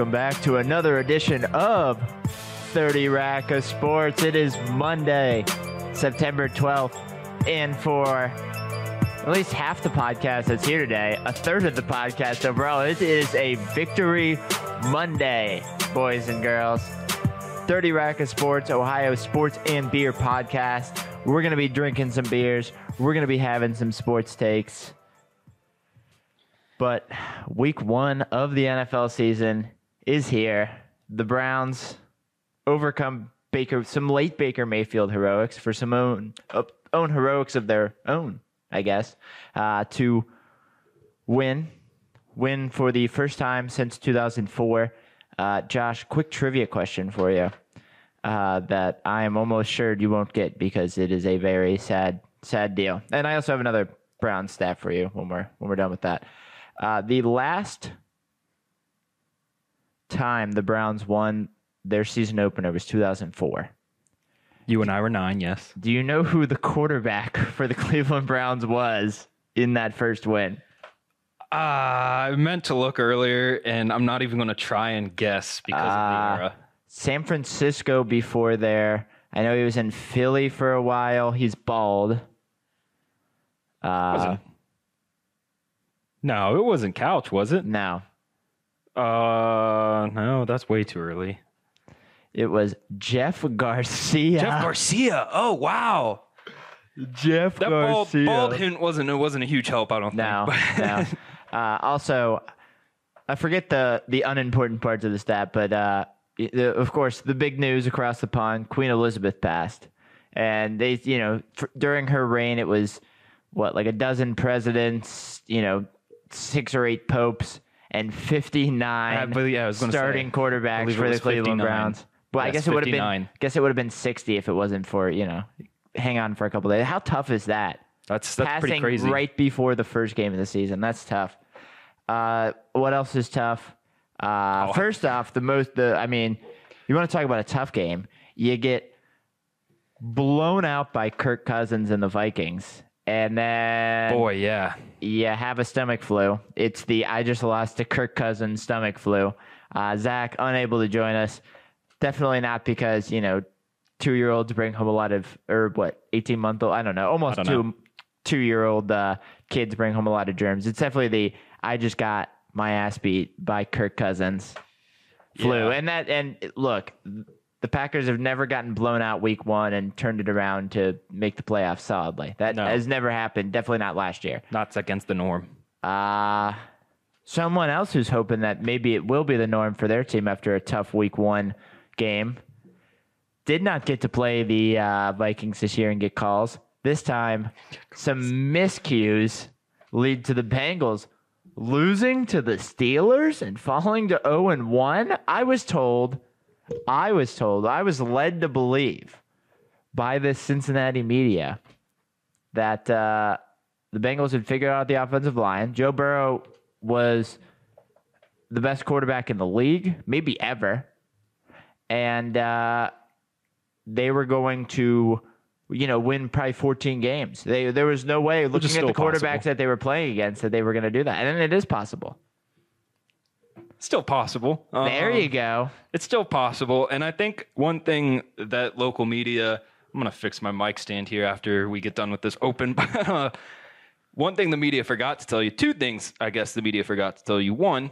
welcome back to another edition of 30 Rack of Sports. It is Monday, September 12th, and for at least half the podcast that's here today, a third of the podcast overall, it is a Victory Monday, boys and girls. 30 Rack of Sports, Ohio Sports and Beer Podcast. We're going to be drinking some beers. We're going to be having some sports takes. But week one of the NFL season is here. The Browns overcome Baker, some late Baker Mayfield heroics for some own own heroics of their own, I guess, uh, to win win for the first time since 2004. Uh, Josh, quick trivia question for you uh, that I am almost sure you won't get because it is a very sad sad deal. And I also have another Brown stat for you when we're when we're done with that. Uh, the last time the Browns won their season opener was 2004. You and I were nine, yes. Do you know who the quarterback for the Cleveland Browns was in that first win? Uh, I meant to look earlier, and I'm not even going to try and guess because of the Uh, era. San Francisco before there. I know he was in Philly for a while. He's bald. Uh, No, it wasn't Couch, was it? no, Uh, no, that's way too early. it was Jeff Garcia. Jeff Garcia. Oh wow, Jeff that bald, bald hint wasn't it wasn't a huge help. I don't No, think. no. Uh, also, I forget the the unimportant parts of the stat, but uh, the, of course, the big news across the pond: Queen Elizabeth passed, and they, you know, f- during her reign, it was what like a dozen presidents, you know, six or eight popes, and 59 I believe- yeah, I was starting say, quarterbacks for the Cleveland 59. Browns. Well, I guess it would have been. Guess it would have been sixty if it wasn't for you know, hang on for a couple days. How tough is that? that's that's passing pretty crazy. right before the first game of the season. That's tough. Uh, what else is tough? Uh, Oh. First off, the most the I mean, you want to talk about a tough game? You get blown out by Kirk Cousins and the Vikings, and then Boy, yeah. you have a stomach flu. It's the I just lost to Kirk Cousins stomach flu. Uh, Zach unable to join us. Definitely not because you know two year olds bring home a lot of or what eighteen month old I don't know almost I two don't two year old uh, kids bring home a lot of germs. It's definitely the I just got my ass beat by Kirk Cousins flu. Yeah. And that and look, the Packers have never gotten blown out week one and turned it around to make the playoffs solidly. That No. has never happened. Definitely not last year. That's against the norm. Uh, someone else who's hoping that maybe it will be the norm for their team after a tough week one game did not get to play the uh, Vikings this year and get calls. This time, some miscues lead to the Bengals losing to the Steelers and falling to 0 and 1. I was told, I was told, I was led to believe by the Cincinnati media that uh, the Bengals had figured out the offensive line. Joe Burrow was the best quarterback in the league, maybe ever. And uh, they were going to, you know, win probably 14 games. They, there was no way, looking at the quarterbacks possible. that they were playing against, that they were going to do that. And it is possible. Still possible. there Um, you go. It's still possible. And I think one thing that local media, I'm going to fix my mic stand here after we get done with this open. But uh, one thing the media forgot to tell you, two things I guess the media forgot to tell you. One,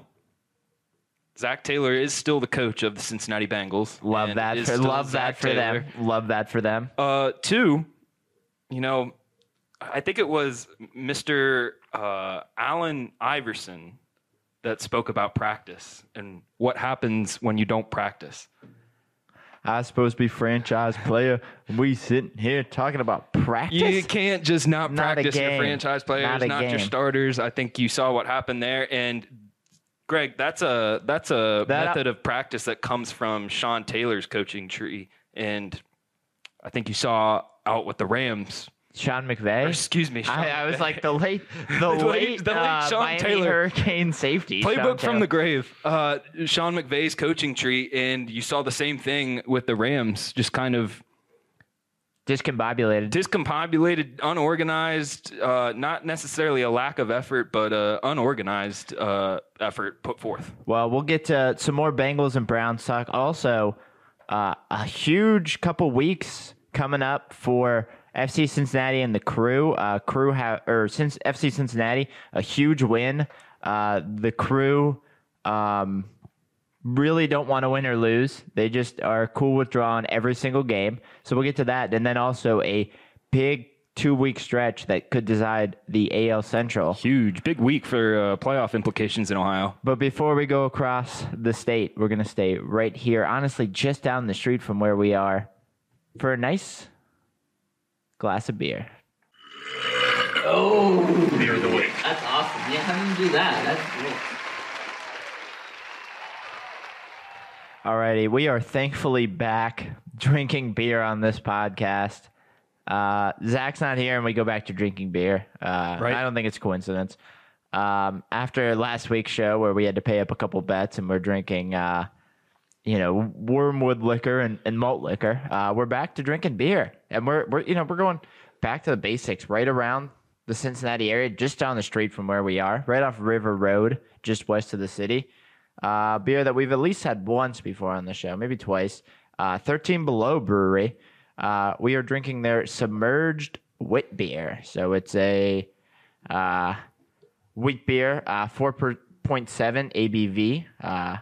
Zac Taylor is still the coach of the Cincinnati Bengals. Love that. For, love Zach that for Taylor. them. Love that for them. Uh, two, you know, I think it was Mr. Uh, Allen Iverson that spoke about practice and what happens when you don't practice. I supposed to be franchise player. We sitting here talking about practice. You can't just not, Not practice your franchise players, Not not, your starters. I think you saw what happened there. And Greg, that's a that's a That- method of practice that comes from Sean Taylor's coaching tree. And I think you saw out with the Rams. Sean Or, McVay. excuse me, Sean I, I was like the late, the, The late- late, the late uh, Sean Miami Taylor. Hurricane safety. Playbook from the grave. Uh, Sean McVay's coaching tree, and you saw the same thing with the Rams. Just kind of discombobulated. discombobulated, unorganized, uh, not necessarily a lack of effort, but uh, unorganized uh, effort put forth. Well, we'll get to some more Bengals and Browns talk. Also, uh, a huge couple weeks coming up for FC Cincinnati and the Crew. Uh, crew have or since FC Cincinnati a huge win. Uh, the Crew um, really don't want to win or lose. They just are cool with drawing every single game. So we'll get to that, and then also a big two week stretch that could decide the AL Central. Huge, big week for uh, playoff implications in Ohio. But before we go across the state, we're going to stay right here, honestly, just down the street from where we are for a nice glass of beer. Oh, beer of the week. That's awesome. Yeah, how do you do that? That's great. Alrighty, we are thankfully back drinking beer on this podcast. Uh, Zach's not here, and we go back to drinking beer. Uh, Right. I don't think it's a coincidence. Um, after last week's show where we had to pay up a couple bets and we're drinking, uh, you know, wormwood liquor and, and malt liquor, uh, we're back to drinking beer, and we're we're you know we're going back to the basics, right around the Cincinnati area, just down the street from where we are, right off River Road, just west of the city. Uh, beer that we've at least had once before on the show, maybe twice. Uh, 13 Below Brewery. Uh, we are drinking their submerged wit beer. So it's a uh, wheat beer, uh, 4.7 ABV. Uh,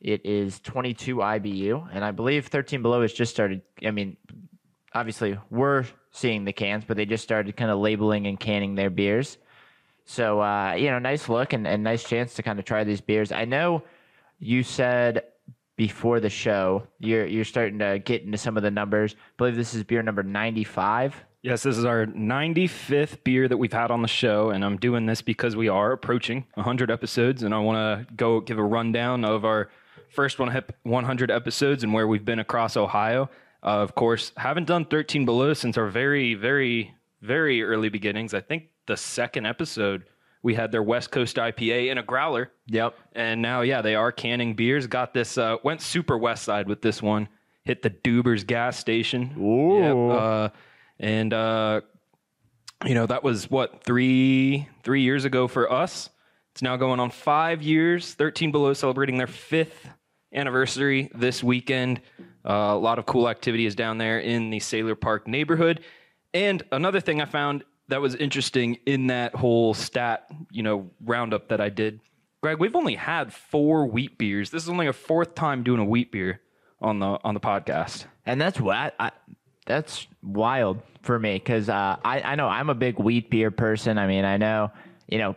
it is 22 IBU. And I believe 13 Below has just started. I mean, obviously, we're seeing the cans, but they just started kind of labeling and canning their beers. So uh, you know, nice look and, and nice chance to kind of try these beers. I know you said before the show you're you're starting to get into some of the numbers. I believe this is beer number ninety five. Yes, this is our 95th beer that we've had on the show, and I'm doing this because we are approaching 100 episodes, and I want to go give a rundown of our first 100 episodes and where we've been across Ohio. Uh, of course, haven't done 13 below since our very, very, very early beginnings. I think the second episode we had their West Coast IPA in a growler, Yep. and now yeah, they are canning beers. Got this uh, went super west side with this one. Hit the Dubers gas station. Ooh. Yep, uh, and uh, you know that was what three three years ago for us. It's now going on five years. Thirteen Below celebrating their fifth anniversary this weekend. Uh, a lot of cool activities down there in the Sayler Park neighborhood. And another thing I found that was interesting in that whole stat, you know, roundup that I did. Greg, we've only had four wheat beers. This is only our fourth time doing a wheat beer on the on the podcast. And that's what I, that's wild for me because uh, I I know I'm a big wheat beer person. I mean I know you know.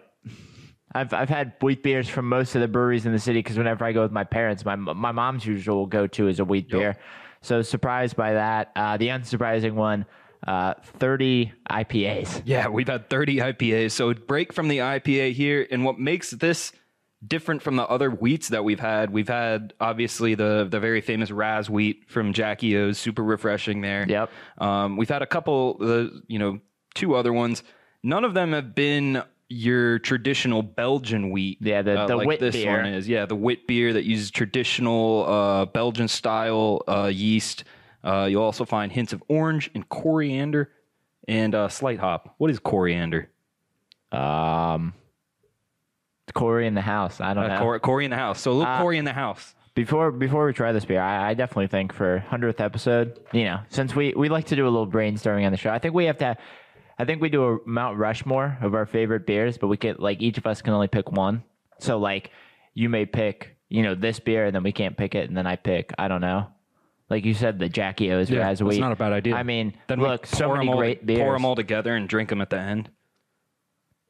I've I've had wheat beers from most of the breweries in the city because whenever I go with my parents, my my mom's usual go to is a wheat beer. So surprised by that. Uh, the unsurprising one, uh, 30 IPAs. Yeah, we've had 30 IPAs. So break from the IPA here. And what makes this different from the other wheats that we've had, we've had obviously the the very famous Razz wheat from Jackie O's, super refreshing there. Yep. Um, we've had a couple, the you know, two other ones. None of them have been your traditional Belgian wheat. Yeah, the- uh, the like wit this beer. one is. Yeah, the wit beer that uses traditional uh, Belgian style uh, yeast. Uh, you'll also find hints of orange and coriander and uh, slight hop. What is coriander? Um, Corey in the house. I don't Uh, know. Cor- Corey in the house. So a little Uh, Corey in the house. Before before we try this beer, I, I definitely think for hundredth episode, you know, since we we like to do a little brainstorming on the show, I think we have to. I think we do a Mount Rushmore of our favorite beers, but we could like each of us can only pick one. So like, you may pick you know this beer, and then we can't pick it, and then I pick I don't know. Like you said, the Jackie O's Yeah, that's wheat. not a bad idea. I mean, Then we look, so pour many all, great beers. Pour them all together and drink them at the end.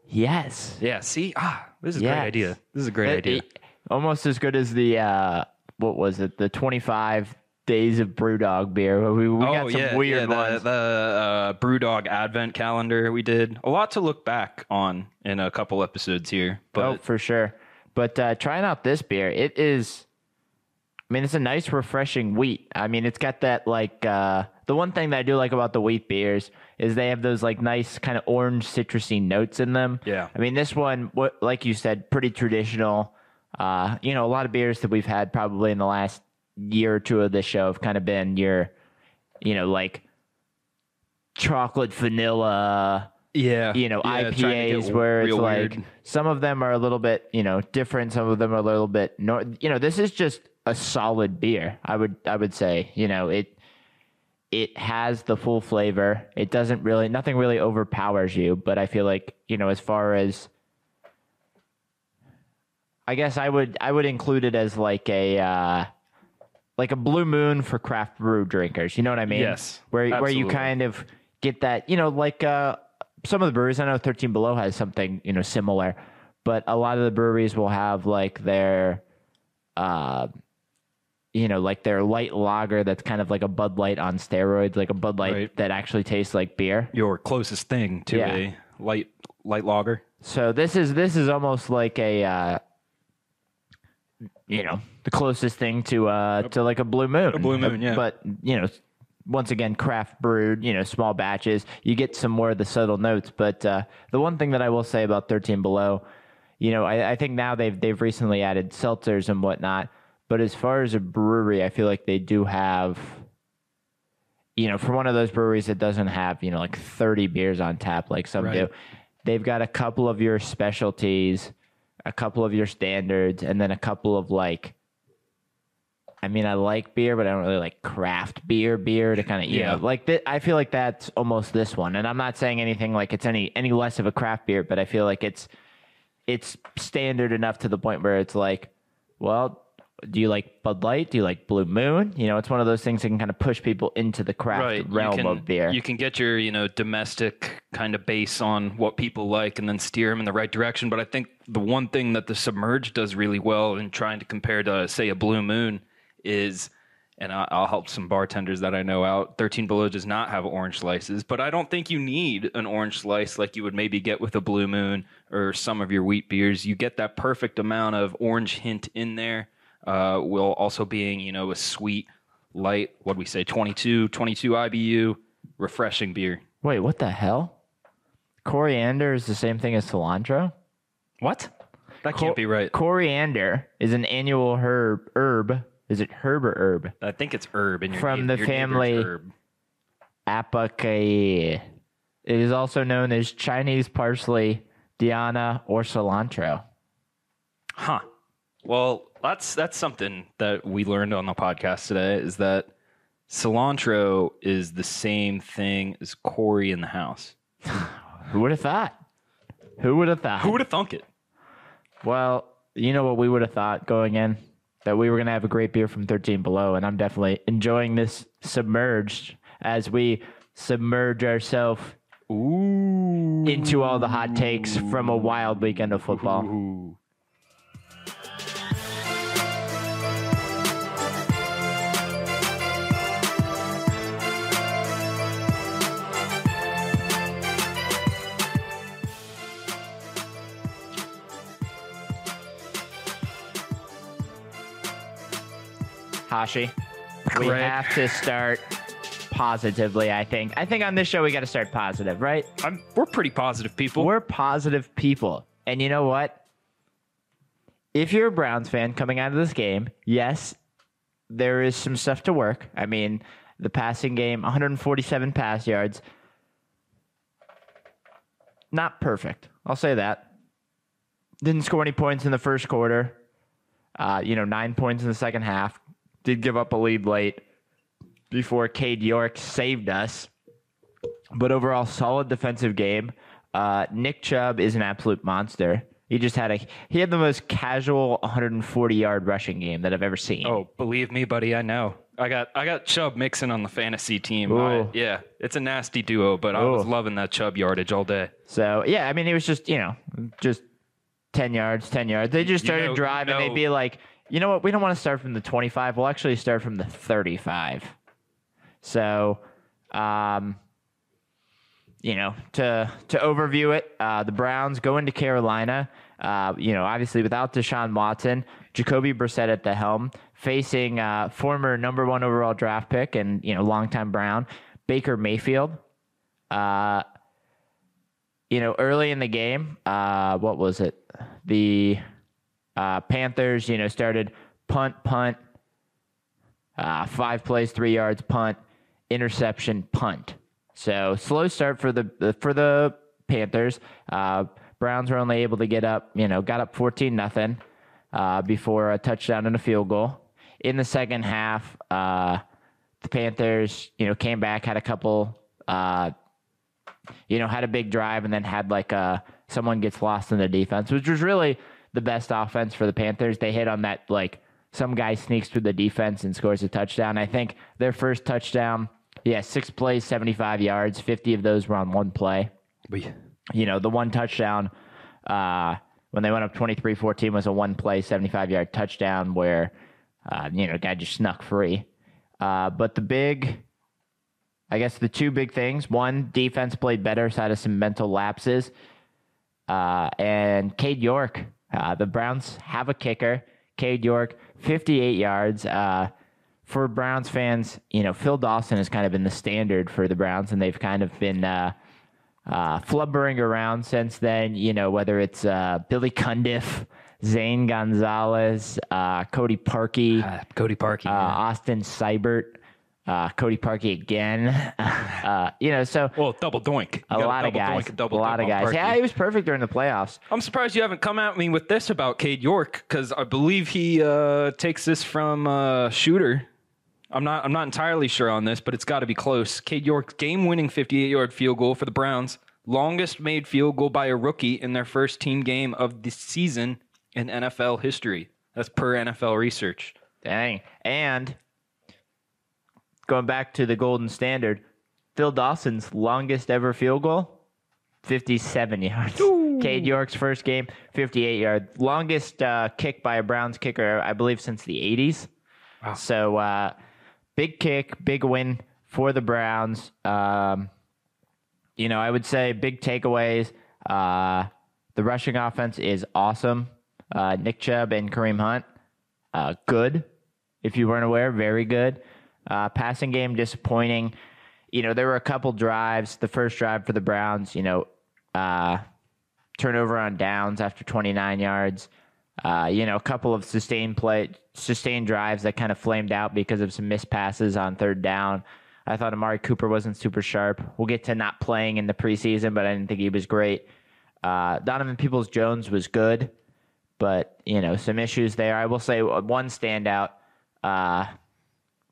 Yes, Yeah. See, ah, this is a great idea. This is a great It- idea. it- almost as good as the uh, what was it? The twenty five days of BrewDog beer. We, we got some weird Oh, yeah, the, ones. The uh, BrewDog Advent calendar we did. A lot to look back on in a couple episodes here. But oh, for sure. But uh, trying out this beer, it is. I mean, it's a nice, refreshing wheat. I mean, it's got that like uh, the one thing that I do like about the wheat beers is they have those like nice kind of orange citrusy notes in them. Yeah. I mean, this one, what like you said, pretty traditional. Uh, you know, a lot of beers that we've had probably in the last year or two of this show have kind of been your, you know, like chocolate vanilla Yeah. you know Yeah, trying to get IPAs where it's like weird. some of them are a little bit you know different some of them are a little bit nor- you know this is just a solid beer I would I would say you know it it has the full flavor it doesn't really nothing really overpowers you but I feel like you know as far as I guess I would I would include it as like a uh like a blue moon for craft brew drinkers. You know what I mean? Yes, Where where you kind of get that, you know, like uh some of the breweries I know 13 Below has something, you know, similar, but a lot of the breweries will have like their uh you know, like their light lager that's kind of like a Bud Light on steroids, like a Bud Light Right. that actually tastes like beer. your closest thing to Yeah. a light light lager. So this is this is almost like a uh, you know the closest thing to uh to like a blue moon. A Blue Moon, yeah. But you know, once again, craft brewed. You know, small batches. You get some more of the subtle notes. But uh, the one thing that I will say about Thirteen Below, you know, I, I think now they've they've recently added seltzers and whatnot. But as far as a brewery, I feel like they do have. You know, for one of those breweries that doesn't have, you know, like 30 beers on tap like some Right. do, they've got a couple of your specialties, a couple of your standards, and then a couple of like. I mean, I like beer, but I don't really like craft beer. Beer to kind of you Yeah. know like th- I feel like that's almost this one, and I'm not saying anything like it's any any less of a craft beer, but I feel like it's it's standard enough to the point where it's like, well, do you like Bud Light? Do you like Blue Moon? You know, it's one of those things that can kind of push people into the craft realm can, of beer. You can get your, you know, domestic kind of base on what people like and then steer them in the right direction. But I think the one thing that the Submerged does really well in trying to compare to, say, a Blue Moon is, and I- I'll help some bartenders that I know out, 13 Below does not have orange slices, but I don't think you need an orange slice like you would maybe get with a Blue Moon or some of your wheat beers. You get that perfect amount of orange hint in there, uh, while also being, you know, a sweet, light, what do we say, 22, 22 IBU, refreshing beer. Wait, what the hell? Coriander is the same thing as cilantro? What? That can't be right. Coriander is an annual herb. Herb is it herb or herb? I think it's herb in your From neigh- the your neighbor's family- herb. Apicaceae. It is also known as Chinese parsley, dhania, or cilantro. Huh. Well, that's that's something that we learned on the podcast today is that cilantro is the same thing as Corey in the house. Who would have thought? Who would have thought? Who would have thunk it? Well, you know what we would have thought going in? That we were going to have a great beer from 13 Below, and I'm definitely enjoying this submerged as we submerge ourselves into all the hot takes from a wild weekend of football. Ooh. Hashi, we have to start positively, I think. I think on this show we got to start positive, right? I'm, we're pretty positive people. We're positive people. And you know what? If you're a Browns fan coming out of this game, yes, there is some stuff to work. I mean, the passing game, 147 pass yards. Not perfect. I'll say that. Didn't score any points in the first quarter. Uh, you know, nine points in the second half. Did give up a lead late before Cade York saved us but overall solid defensive game. Uh, Nick Chubb is an absolute monster. He just had a he had the most casual 140 yard rushing game that I've ever seen. Oh, believe me, buddy, I know. I got I got Chubb Mixon on the fantasy team. I- yeah, it's a nasty duo, but I was loving that Chubb yardage all day. So yeah, I mean it was just you know just 10 yards, 10 yards. They just You started know- you driving. know- They'd be like, you know what? We don't want to start from the 25. We'll actually start from the 35. So, um, you know, to to overview it, uh, the Browns go into Carolina. Uh, you know, obviously without Deshaun Watson, Jacoby Brissett at the helm, facing uh, former number one overall draft pick and you know longtime Brown Baker Mayfield. Uh, you know, early in the game, uh, what was it? The uh, Panthers, you know, started punt, punt, uh, five plays, three yards, punt, interception, punt. So slow start for the for the Panthers. Uh, Browns were only able to get up, you know, got up 14 nothing uh, before a touchdown and a field goal. In the second half, uh, the Panthers, you know, came back, had a couple, uh, you know, had a big drive, and then had like a someone gets lost in the defense, which was really the best offense for the Panthers. They hit on that like some guy sneaks through the defense and scores a touchdown. I think their first touchdown, yeah, six plays, 75 yards, 50 of those were on one play. You know, the one touchdown uh, when they went up 23 14 was a one play, 75 yard touchdown where, uh, you know, guy just snuck free. Uh, but the big, I guess the two big things one, defense played better, so had some mental lapses. Uh, and Cade York, uh, the Browns have a kicker. Cade York, 58 yards. Uh, for Browns fans, you know, Phil Dawson has kind of been the standard for the Browns, and they've kind of been uh, uh, flubbering around since then. You know, whether it's uh, Billy Cundiff, Zane Gonzalez, uh, Cody Parkey, Uh, Cody Parkey. uh, Austin Seibert, uh, Cody Parkey again. uh, you know, so well, double doink. A lot of double guys, doink, double a lot dunk of guys. Parkey. Yeah, he was perfect during the playoffs. I'm surprised you haven't come at me with this about Cade York because I believe he uh, takes this from uh, Shooter. I'm not. I'm not entirely sure on this, but it's got to be close. Cade York's game-winning 58-yard field goal for the Browns, longest made field goal by a rookie in their first team game of the season in NFL history. That's per NFL research. Dang. And going back to the golden standard, Phil Dawson's longest ever field goal, 57 yards. Cade York's first game, 58 yard. Longest uh, kick by a Browns kicker, I believe, since the 80s. So uh, big kick, big win for the Browns. Um, you know, I would say big takeaways. Uh, the rushing offense is awesome. Uh, Nick Chubb and Kareem Hunt, uh, good. If you weren't aware, very good. Uh, passing game disappointing. You know, there were a couple drives. The first drive for the Browns, you know, uh, turnover on downs after 29 yards. Uh, you know, a couple of sustained play, sustained drives that kind of flamed out because of some missed passes on third down. I thought Amari Cooper wasn't super sharp. We'll get to not playing in the preseason, but I didn't think he was great. Uh, Donovan Peoples Jones was good, but you know some issues there. I will say one standout, uh,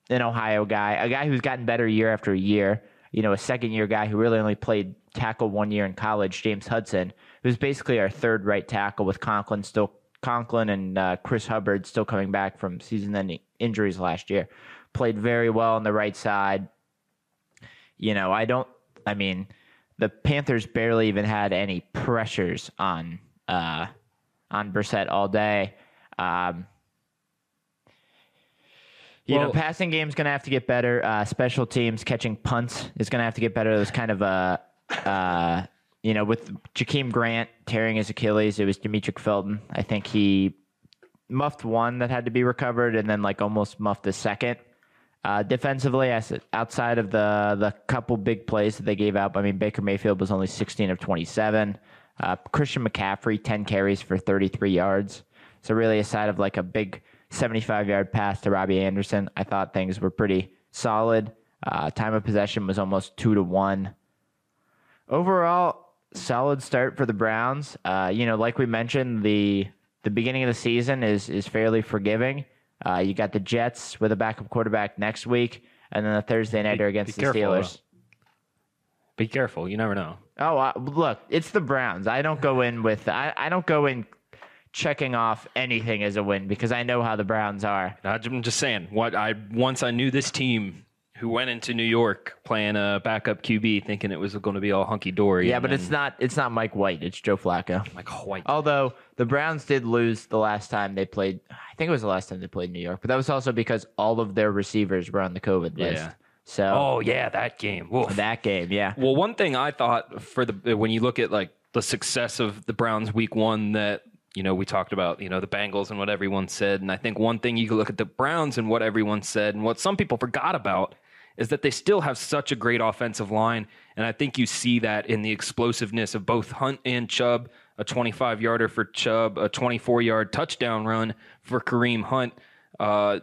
an Ohio guy, a guy who's gotten better year after year. You know, a second year guy who really only played tackle one year in college, James Hudson, who's basically our third right tackle with Conklin still Conklin and uh, Chris Hubbard still coming back from season-ending injuries last year. Played very well on the right side. You know, I don't. I mean, the Panthers barely even had any pressures on uh, on Brissett all day. Um, you know, Well- passing game's going to have to get better. Uh, special teams catching punts is going to have to get better. It was kind of a, uh, you know, with Jakeem Grant tearing his Achilles, it was Demetric Felton. I think he muffed one that had to be recovered, and then like almost muffed the second. Uh, defensively, outside of the the couple big plays that they gave up, I mean Baker Mayfield was only 16 of 27. Uh, Christian McCaffrey 10 carries for 33 yards. So really, aside of like a big 75 yard pass to Robbie Anderson, I thought things were pretty solid. Uh, time of possession was almost two to one. Overall, solid start for the Browns. Uh, you know, like we mentioned, the the beginning of the season is is fairly forgiving. Uh, you got the Jets with a backup quarterback next week, and then the Thursday nighter against be the careful, Steelers. Be careful. You never know. Oh, uh, look, it's the Browns. I don't go in with I, I don't go in checking off anything as a win because I know how the Browns are. I'm just saying. What I once I knew this team who went into New York playing a backup QB, thinking it was going to be all hunky dory. Yeah, but it's not it's not Mike White. It's Joe Flacco. like white. Although the Browns did lose the last time they played, I think it was the last time they played New York, but that was also because all of their receivers were on the COVID list. Yeah. So Oh yeah, that game. Woof. that game, yeah. Well, one thing I thought for the when you look at like the success of the Browns week one that you know we talked about you know the Bengals and what everyone said, and I think one thing you can look at the Browns and what everyone said and what some people forgot about is that they still have such a great offensive line, and I think you see that in the explosiveness of both Hunt and Chubb. A 25 yarder for Chubb, a 24 yard touchdown run for Kareem Hunt. Uh,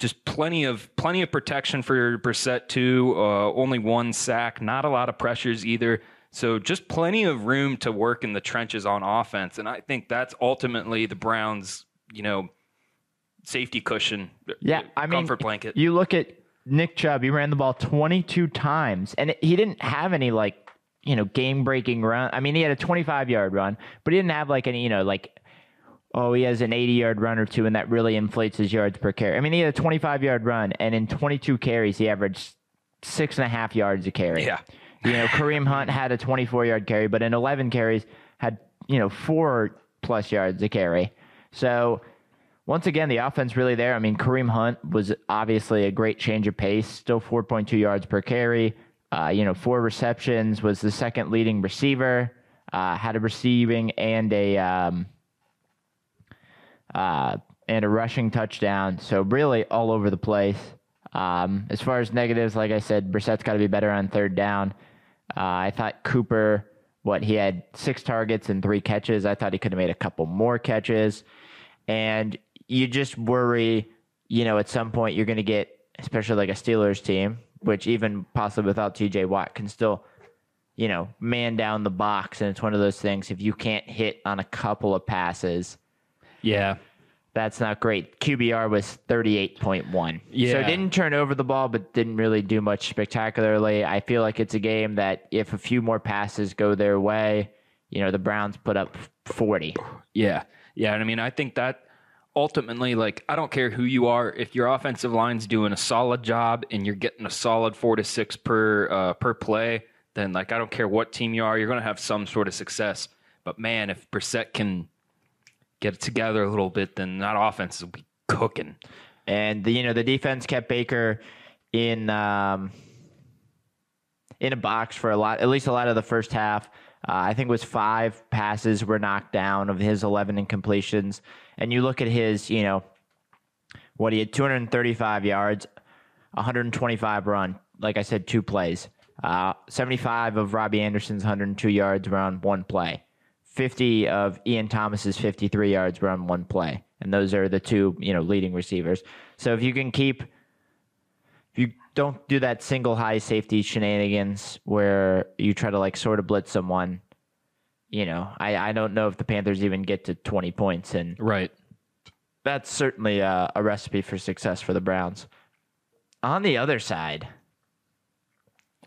just plenty of plenty of protection for Brissett too. Uh, only one sack, not a lot of pressures either. So just plenty of room to work in the trenches on offense, and I think that's ultimately the Browns, you know, safety cushion. Yeah, uh, I mean, comfort blanket. You look at Nick Chubb; he ran the ball 22 times, and he didn't have any like you know game breaking run. I mean, he had a 25 yard run, but he didn't have like any you know like oh, he has an 80 yard run or two, and that really inflates his yards per carry. I mean, he had a 25 yard run, and in 22 carries, he averaged six and a half yards a carry. Yeah. You know, Kareem Hunt had a 24 yard carry, but in 11 carries, had, you know, four plus yards a carry. So, once again, the offense really there. I mean, Kareem Hunt was obviously a great change of pace, still 4.2 yards per carry. Uh, you know, four receptions, was the second leading receiver, uh, had a receiving and a. Um, uh, and a rushing touchdown. So really all over the place. Um, as far as negatives, like I said, Brissett's got to be better on third down. Uh, I thought Cooper, what he had six targets and three catches. I thought he could have made a couple more catches, and you just worry, you know, at some point you're going to get, especially like a Steelers team, which even possibly without T.J. Watt can still, you know, man down the box, and it's one of those things. If you can't hit on a couple of passes, yeah. That's not great. QBR was 38.1. Yeah. So didn't turn over the ball, but didn't really do much spectacularly. I feel like it's a game that if a few more passes go their way, you know, the Browns put up 40. Yeah. Yeah. And I mean, I think that ultimately, like, I don't care who you are, if your offensive line's doing a solid job and you're getting a solid four to six per uh, per play, then like I don't care what team you are, you're gonna have some sort of success. But man, if Brissett can get it together a little bit, then that offense will be cooking. And the, you know the defense kept Baker in um, in a box for a lot, at least a lot of the first half. Uh, I think it was five passes were knocked down of his 11 incompletions. And you look at his, you know, what he had 235 yards, 125 run. Like I said, two plays. Uh, 75 of Robbie Anderson's 102 yards were on one play. 50 of Ian Thomas's 53 yards were on one play. And those are the two, you know, leading receivers. So if you can keep if you don't do that single high safety shenanigans where you try to like sort of blitz someone, you know, I, I don't know if the Panthers even get to 20 points. And Right. that's certainly a, a recipe for success for the Browns. On the other side,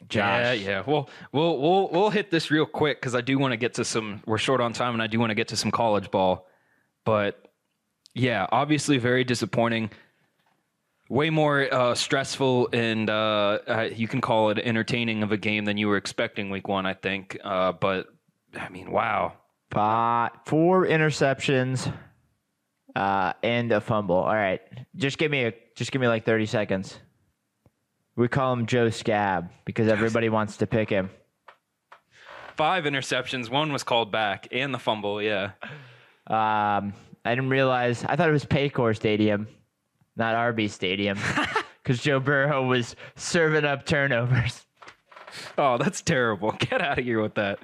Josh. Yeah, yeah. Well, we'll we'll we'll hit this real quick because I do want to get to some. We're short on time, and I do want to get to some college ball. But yeah, obviously very disappointing. Way more uh, stressful and uh, uh, you can call it entertaining of a game than you were expecting week one, I think. Uh, but I mean, wow. Five, four interceptions uh, and a fumble. All right, just give me a just give me like thirty seconds. We call him Joe Scab because everybody wants to pick him. Five interceptions. One was called back, and the fumble. Yeah. Um, I didn't realize. I thought it was Paycor Stadium, not Arby Stadium, because Joe Burrow was serving up turnovers. Oh, that's terrible. Get out of here with that.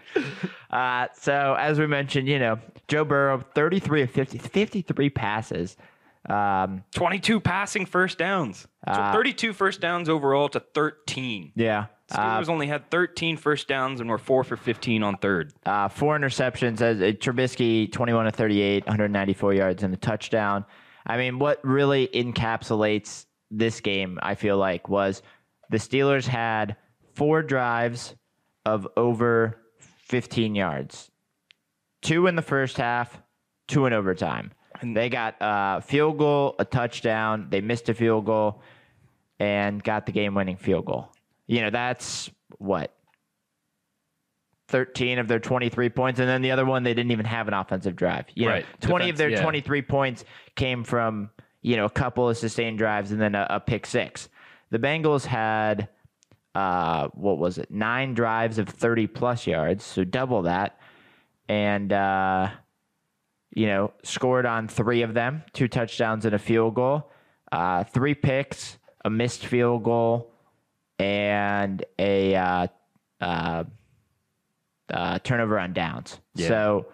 Uh, so as we mentioned, you know, Joe Burrow, 33 of 50, 53 passes. Um, 22 passing first downs. So Uh, 32 first downs overall to 13. yeah. Uh, Steelers only had 13 first downs and were four for 15 on third. uh, four interceptions. As uh, Trubisky, 21 to 38, 194 yards and a touchdown. I mean, what really encapsulates this game, I feel like, was the Steelers had four drives of over 15 yards. Two in the first half, two in overtime. And they got a field goal, a touchdown. They missed a field goal and got the game winning field goal. You know, that's what 13 of their 23 points. And then the other one, they didn't even have an offensive drive. You know, Right. 20 of their yeah. 23 points came from, you know, a couple of sustained drives and then a, a pick six. The Bengals had, uh, what was it, nine drives of 30 plus yards, so double that. And, uh, you know, scored on three of them, two touchdowns and a field goal, uh, three picks, a missed field goal, and a uh, uh, uh, turnover on downs. Yeah. So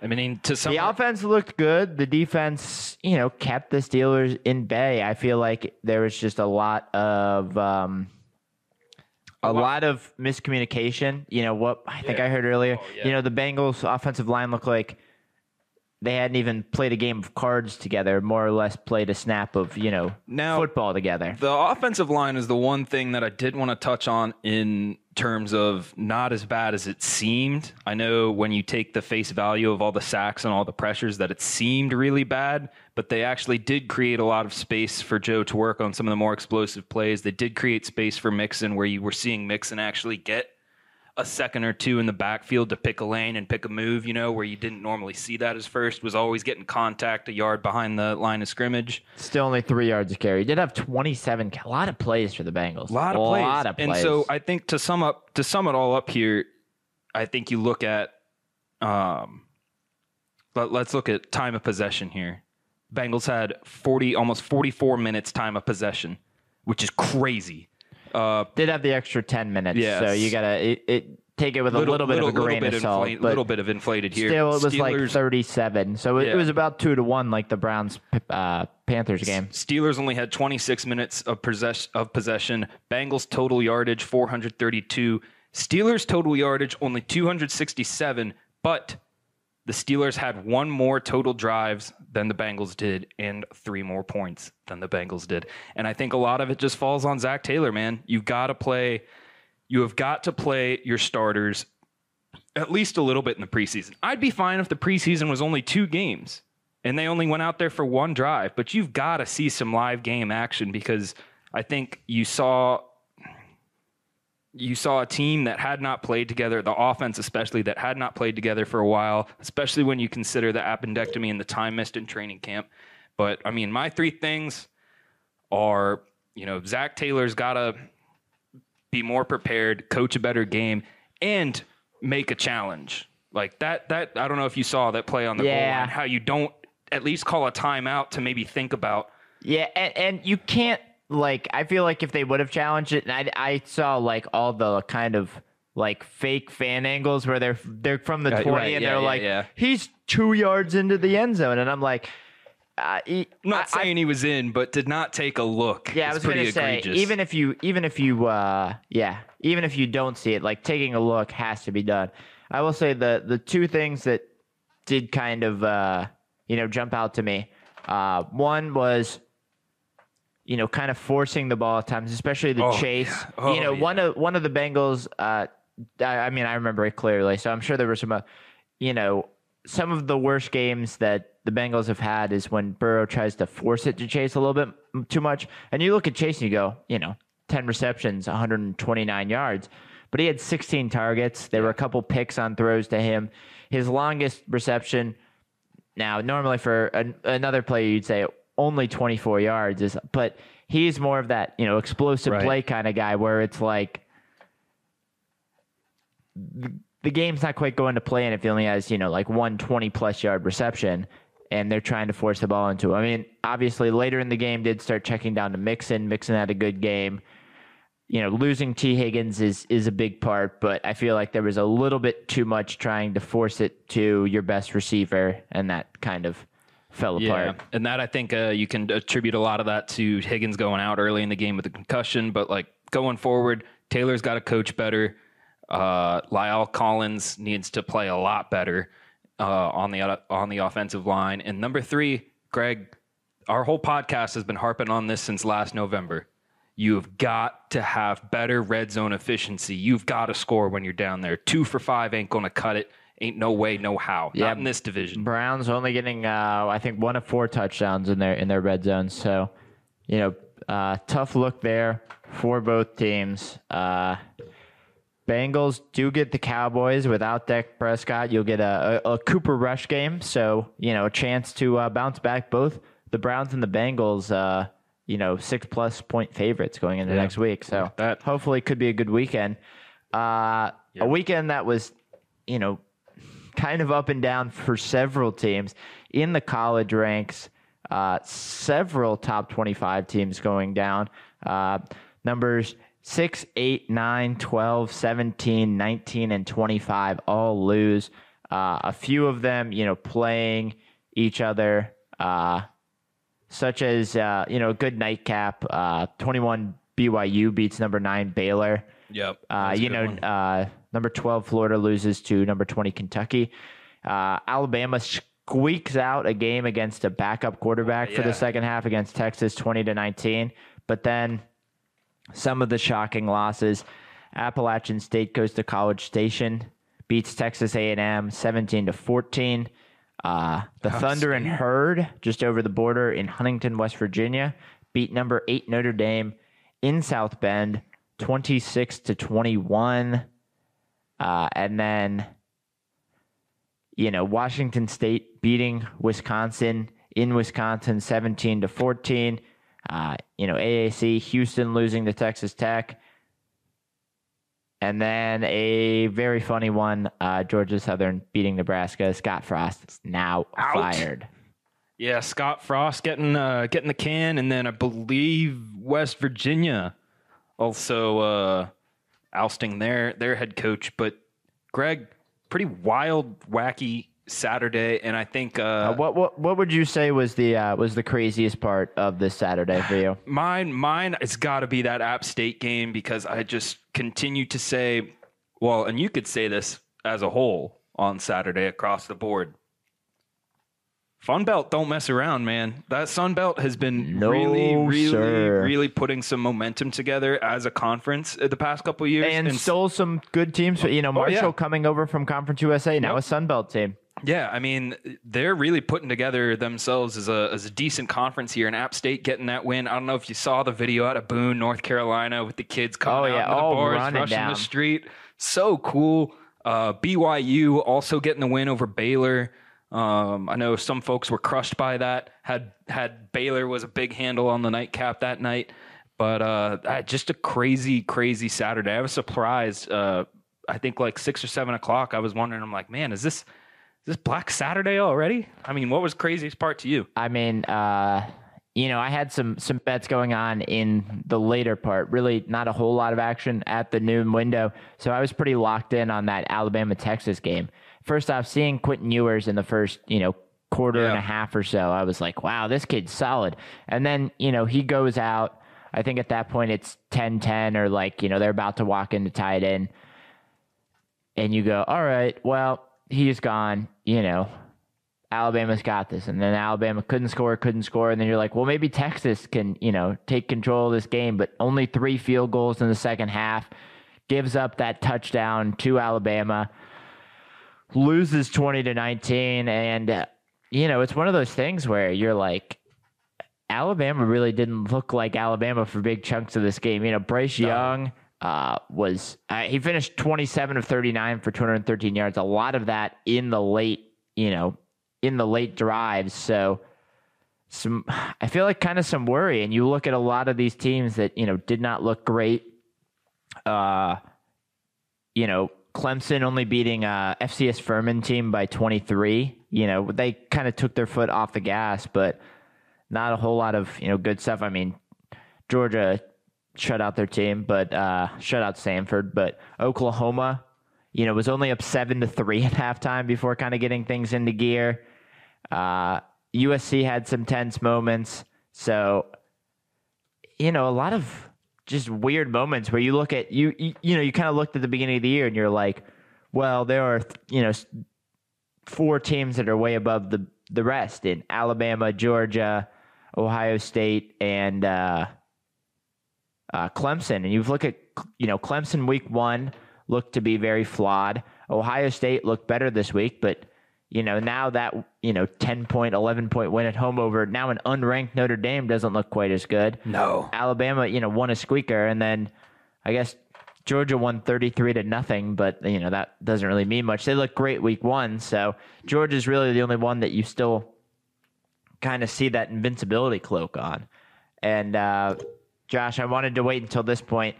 I mean, to some The offense looked good. The defense, you know, kept the Steelers in bay. I feel like there was just a lot of um, a lot of miscommunication. You know what I think I heard earlier. Oh, yeah. You know, the Bengals offensive line looked like they hadn't even played a game of cards together, more or less played a snap of, you know, Now- football together. The offensive line is the one thing that I did want to touch on in terms of not as bad as it seemed. I know when you take the face value of all the sacks and all the pressures that it seemed really bad, but they actually did create a lot of space for Joe to work on some of the more explosive plays. They did create space for Mixon where you were seeing Mixon actually get a second or two in the backfield to pick a lane and pick a move, you know, where you didn't normally see that as first, was always getting contact a yard behind the line of scrimmage. Still only three yards of carry. Did have 27, a lot of plays for the Bengals. A lot of a plays. lot of And so I think to sum up to sum it all up here, I think you look at um let, let's look at time of possession here. Bengals had 40 almost 44 minutes time of possession, which is crazy. Uh did have the extra 10 minutes. Yes. So you got to it, it, take it with a little, bit of a grain of salt. inflate- but little bit of inflated here. Still, it was like 37. So it, Yeah. it was about two to one, like the Browns uh, Panthers game. Steelers only had 26 minutes of possession of possession. Bengals total yardage 432. Steelers total yardage only 267, but the Steelers had one more total drives than the Bengals did and three more points than the Bengals did. And I think a lot of it just falls on Zac Taylor, man. You've got to play you have got to play your starters at least a little bit in the preseason. I'd be fine if the preseason was only two games and they only went out there for one drive, but you've got to see some live game action because I think you saw you saw a team that had not played together, the offense especially that had not played together for a while, especially when you consider the appendectomy and the time missed in training camp. But I mean, my three things are, you know, Zac Taylor's got to be more prepared, coach a better game, and make a challenge. Like that that I don't know if you saw that play on the goal line, how you don't at least call a timeout to maybe think about Yeah, and, and you can't, like, I feel like if they would have challenged it, and I, I saw, like, all the kind of, like, fake fan angles where they're they're from the 20 right, and yeah, they're yeah, like, yeah. he's two yards into the end zone. And I'm like, uh, he- I'm not I- I- saying he was in, but did not take a look. Yeah, I was pretty gonna say egregious. even if you even if you uh yeah even if you don't see it, like taking a look has to be done. I will say the the two things that did kind of uh you know jump out to me. Uh, one was you know kind of forcing the ball at times, especially the Oh, chase. yeah. Oh, you know yeah. one of one of the Bengals. Uh, I, I mean I remember it clearly, so I'm sure there were some uh, you know some of the worst games that the Bengals have had is when Burrow tries to force it to chase a little bit too much. And you look at Chase and you go, you know, 10 receptions, 129 yards. But he had 16 targets. There were a couple picks on throws to him. His longest reception, now, normally for an, another player, you'd say only 24 yards, is, but he's more of that, you know, explosive Right. play kind of guy where it's like, the game's not quite going to plan if he only has, you know, like one 20 plus yard reception and they're trying to force the ball into him. I mean, obviously later in the game did start checking down to Mixon. Mixon had a good game. You know, losing Tee Higgins is is a big part, but I feel like there was a little bit too much trying to force it to your best receiver, and that kind of fell Yeah, apart. and that I think uh, you can attribute a lot of that to Higgins going out early in the game with a concussion. But like going forward, Taylor's got to coach better. Uh, La'el Collins needs to play a lot better uh, on the on the offensive line. And number three, Greg, our whole podcast has been harping on this since last November. You've got to have better red zone efficiency. You've got to score when you're down there. Two for five ain't going to cut it. Ain't no way, no how. Yeah. Not in this division. Browns only getting, uh, I think, one of four touchdowns in their in their red zone. So, you know, uh, tough look there for both teams. Uh, Bengals do get the Cowboys without Dak Prescott. You'll get a, a, a Cooper Rush game, so you know a chance to uh, bounce back. Both the Browns and the Bengals, uh, you know, six plus point favorites going into Yeah. next week. So That- hopefully, it could be a good weekend. Uh, Yeah. A weekend that was, you know, kind of up and down for several teams in the college ranks. Uh, several top 25 teams going down. Uh, numbers 6, 8, 9, 12, 17, 19, and 25 all lose. Uh, a few of them, you know, playing each other, uh, such as uh, you know, a good nightcap. Uh, Twenty-one BYU beats number nine Baylor. Yep. Uh, you know, uh, number 12 Florida loses to number 20 Kentucky. Uh, Alabama squeaks out a game against a backup quarterback for Yeah. the second half against Texas, 20 to 19. But then some of the shocking losses: Appalachian State goes to College Station, beats Texas A&M 17 to 14. Uh, the Ohio Thunder and. Herd just over the border in Huntington, West Virginia, beat number eight Notre Dame in South Bend, 26 to 21. Uh, and then, you know, Washington State beating Wisconsin in Wisconsin, 17 to 14. Uh, you know, AAC, Houston losing to Texas Tech. And then a very funny one, uh, Georgia Southern beating Nebraska. Scott Frost now Out. fired. Yeah, Scott Frost getting uh, getting the can, and then I believe West Virginia also uh, ousting their their head coach. But Greg, pretty wild, wacky Saturday, and I think uh, Uh, what what what would you say was the uh, was the craziest part of this Saturday for you? Mine, mine, it's got to be that App State game because I just continue to say, well, and you could say this as a whole on Saturday across the board. Fun Belt, don't mess around, man. That Sun Belt has been No, really, really, sir. really putting some momentum together as a conference uh, the past couple of years. And s- stole some good teams. You know, Oh, yeah. Marshall coming over from Conference USA, now Yep. a Sun Belt team. Yeah, I mean, they're really putting together themselves as a as a decent conference here. And App State getting that win. I don't know if you saw the video out of Boone, North Carolina, with the kids coming Oh, out yeah. into the Oh, bars, rushing down. the street. So cool. Uh, BYU also getting the win over Baylor. Um, I know some folks were crushed by that. Had had Baylor was a big handle on the nightcap that night, but uh, just a crazy, crazy Saturday. I was surprised. Uh, I think like six or seven o'clock. I was wondering. I'm like, man, is this is this Black Saturday already? I mean, what was craziest part to you? I mean, uh, you know, I had some some bets going on in the later part. Really, not a whole lot of action at the noon window, so I was pretty locked in on that Alabama Texas game. First off, seeing Quentin Ewers in the first, you know, quarter and a half or so, I was like, wow, this kid's solid. And then, you know, he goes out. I think at that point it's 10-10 or like, you know, they're about to walk in to tie it. And you go, all right, well, he's gone, you know, Alabama's got this. And then Alabama couldn't score, couldn't score. And then you're like, well, maybe Texas can, you know, take control of this game, but only three field goals in the second half, gives up that touchdown to Alabama, loses 20 to 19. And, uh, you know, it's one of those things where you're like, Alabama really didn't look like Alabama for big chunks of this game. You know, Bryce Young uh, was uh, he finished 27 of 39 for 213 yards. A lot of that in the late, you know, in the late drives. So some, I feel like kind of some worry. And you look at a lot of these teams that you know did not look great. Uh, you know, Clemson only beating uh, FCS Furman team by 23. You know, they kind of took their foot off the gas, but not a whole lot of you know good stuff. I mean, Georgia shut out their team, but uh, shut out Samford. But Oklahoma, you know, was only up seven to three at halftime before kind of getting things into gear. Uh, USC had some tense moments, so you know a lot of just weird moments where you look at you you, you know you kind of looked at the beginning of the year and you're like, well, there are you know four teams that are way above the the rest in Alabama, Georgia, Ohio State, and uh, uh, Clemson. And you look at you know Clemson week one looked to be very flawed. Ohio State looked better this week, but you know now that you know ten point, eleven point win at home over now an unranked Notre Dame doesn't look quite as good. No. Alabama, you know, won a squeaker, and then I guess Georgia won 33 to nothing, but you know that doesn't really mean much. They look great week one, so Georgia's really the only one that you still kind of see that invincibility cloak on. And uh, Josh, I wanted to wait until this point.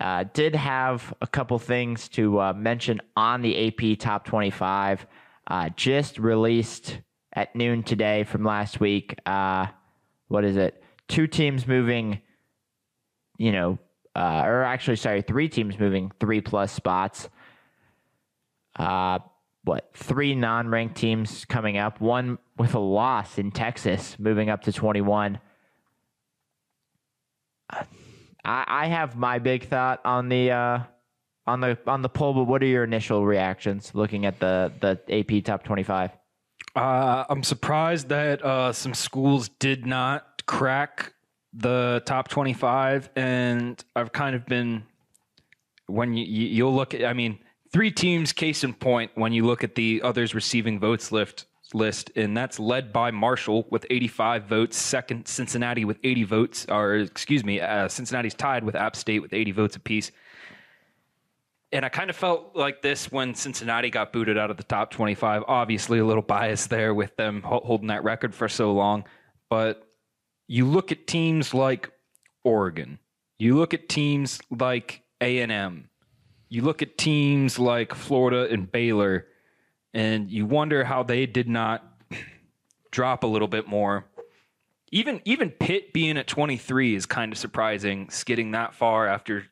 Uh, did have a couple things to uh, mention on the AP Top 25. Uh, just released at noon today from last week. Uh, what is it? Two teams moving, you know, uh, or actually, sorry, three teams moving three plus spots. Uh, what three non-ranked teams coming up. One with a loss in Texas, moving up to 21. I, I have my big thought on the uh, on the on the poll, but what are your initial reactions looking at the the AP top 25? Uh, I'm surprised that uh, some schools did not crack the top 25, and I've kind of been when you, you you'll look at. I mean, three teams. Case in point, when you look at the others receiving votes lift list, and that's led by Marshall with 85 votes. Second, Cincinnati with 80 votes, or excuse me, uh, Cincinnati's tied with App State with 80 votes apiece. And I kind of felt like this when Cincinnati got booted out of the top 25. Obviously, a little bias there with them holding that record for so long. But you look at teams like Oregon, you look at teams like A&M, you look at teams like Florida and Baylor, and you wonder how they did not drop a little bit more. Even even Pitt being at 23 is kind of surprising, skidding that far after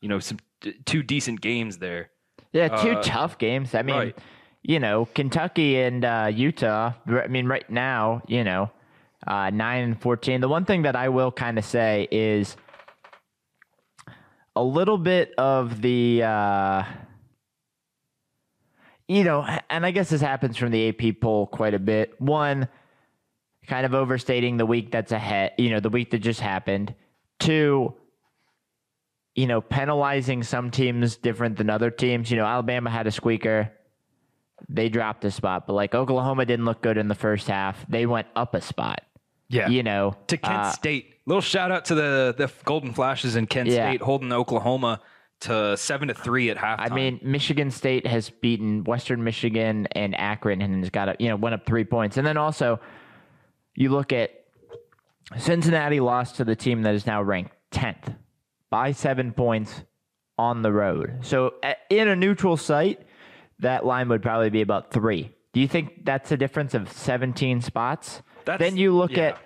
you know some two decent games there. Yeah, two Uh, tough games. I mean, right. you know, Kentucky and uh, Utah. I mean, right now, you know, uh, nine and fourteen. The one thing that I will kind of say is a little bit of the, uh, you know, and I guess this happens from the AP poll quite a bit. One, kind of overstating the week that's ahead. You know, the week that just happened. Two you know, penalizing some teams different than other teams. You know, Alabama had a squeaker. They dropped a spot, but like Oklahoma didn't look good in the first half. They went up a spot. Yeah. You know, to Kent uh, State. Little shout out to the the Golden Flashes in Kent Yeah. State holding Oklahoma to seven to three at halftime. I mean, Michigan State has beaten Western Michigan and Akron and has got a, you know went up three points. And then also, you look at Cincinnati lost to the team that is now ranked tenth by seven points on the road. So in a neutral site, that line would probably be about three. Do you think that's a difference of seventeen spots? That's- then you look yeah. at,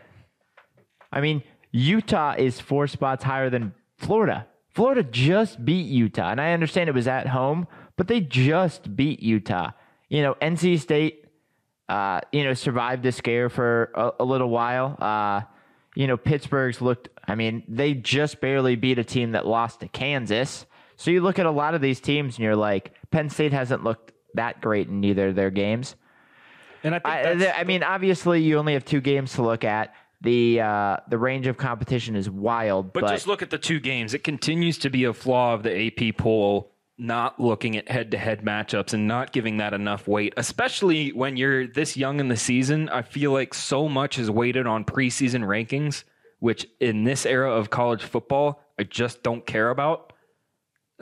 I mean, Utah is four spots higher than Florida. Florida just beat Utah, and I understand it was at home, but they just beat Utah. You know, NC State, uh, you know, survived the scare for a, a little while. Uh, you know, Pittsburgh's looked. I mean, they just barely beat a team that lost to Kansas. So you look at a lot of these teams, and you're like, Penn State hasn't looked that great in either of their games. and I think I, that's- I mean, obviously, you only have two games to look at. The uh, the range of competition is wild, But, but, just look at the two games. It continues to be a flaw of the AP poll not looking at head to head matchups and not giving that enough weight, especially when you're this young in the season. I feel like so much is weighted on preseason rankings, which in this era of college football, I just don't care about.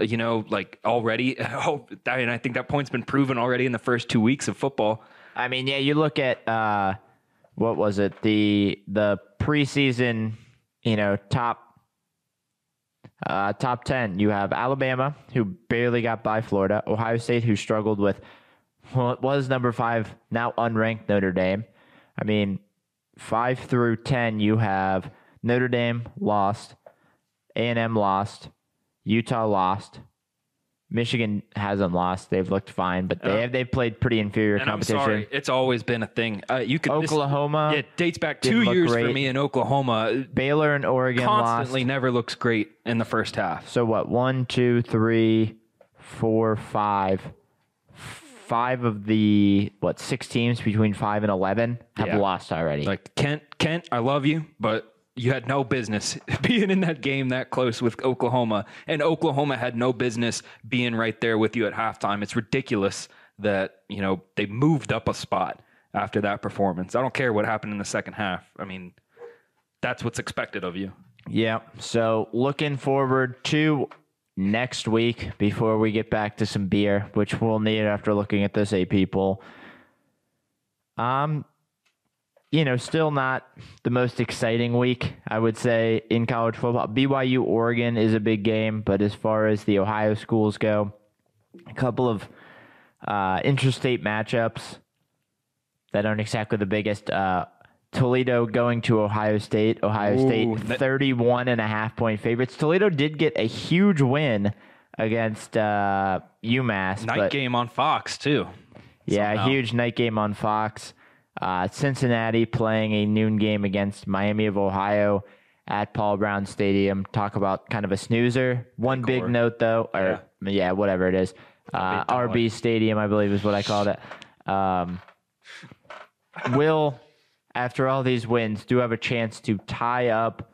Uh, You know, like already, oh, I mean, I think that point's been proven already in the first two weeks of football. I mean, yeah, you look at uh, what was it the the preseason, you know, top uh, top ten. You have Alabama, who barely got by Florida, Ohio State, who struggled with well, it was number five, now unranked Notre Dame. I mean, five through ten, you have Notre Dame lost, A and M lost, Utah lost. Michigan hasn't lost; they've looked fine, but they Uh, have they've played pretty inferior And I'm competition. sorry, it's always been a thing. Uh, you could this- Oklahoma yeah, it dates back two years for me in Oklahoma. Baylor and Oregon constantly lost. never looks great in the first half. So what? One, two, three, four, five. Five of the what six teams between five and eleven have Yeah. lost already. Like Kent, Kent, I love you, but you had no business being in that game that close with Oklahoma, and Oklahoma had no business being right there with you at halftime. It's ridiculous that you know they moved up a spot after that performance. I don't care what happened in the second half. I mean, that's what's expected of you. yeah. So looking forward to next week before we get back to some beer, which we'll need after looking at this AP poll. Um, you know, still not the most exciting week, I would say, in college football. BYU Oregon is a big game, but as far as the Ohio schools go, a couple of uh, interstate matchups that aren't exactly the biggest. Uh, Toledo going to Ohio State. Ohio Ooh, State that- 31 and a half point favorites. Toledo did get a huge win against uh, UMass. Night but game on Fox too. Yeah, somehow. huge night game on Fox. Uh, Cincinnati playing a noon game against Miami of Ohio at Paul Brown Stadium. Talk about kind of a snoozer. One big note though, or yeah, whatever it is. Uh, RB Stadium, I believe, is what I called it. Um, will, after all these wins, do have a chance to tie up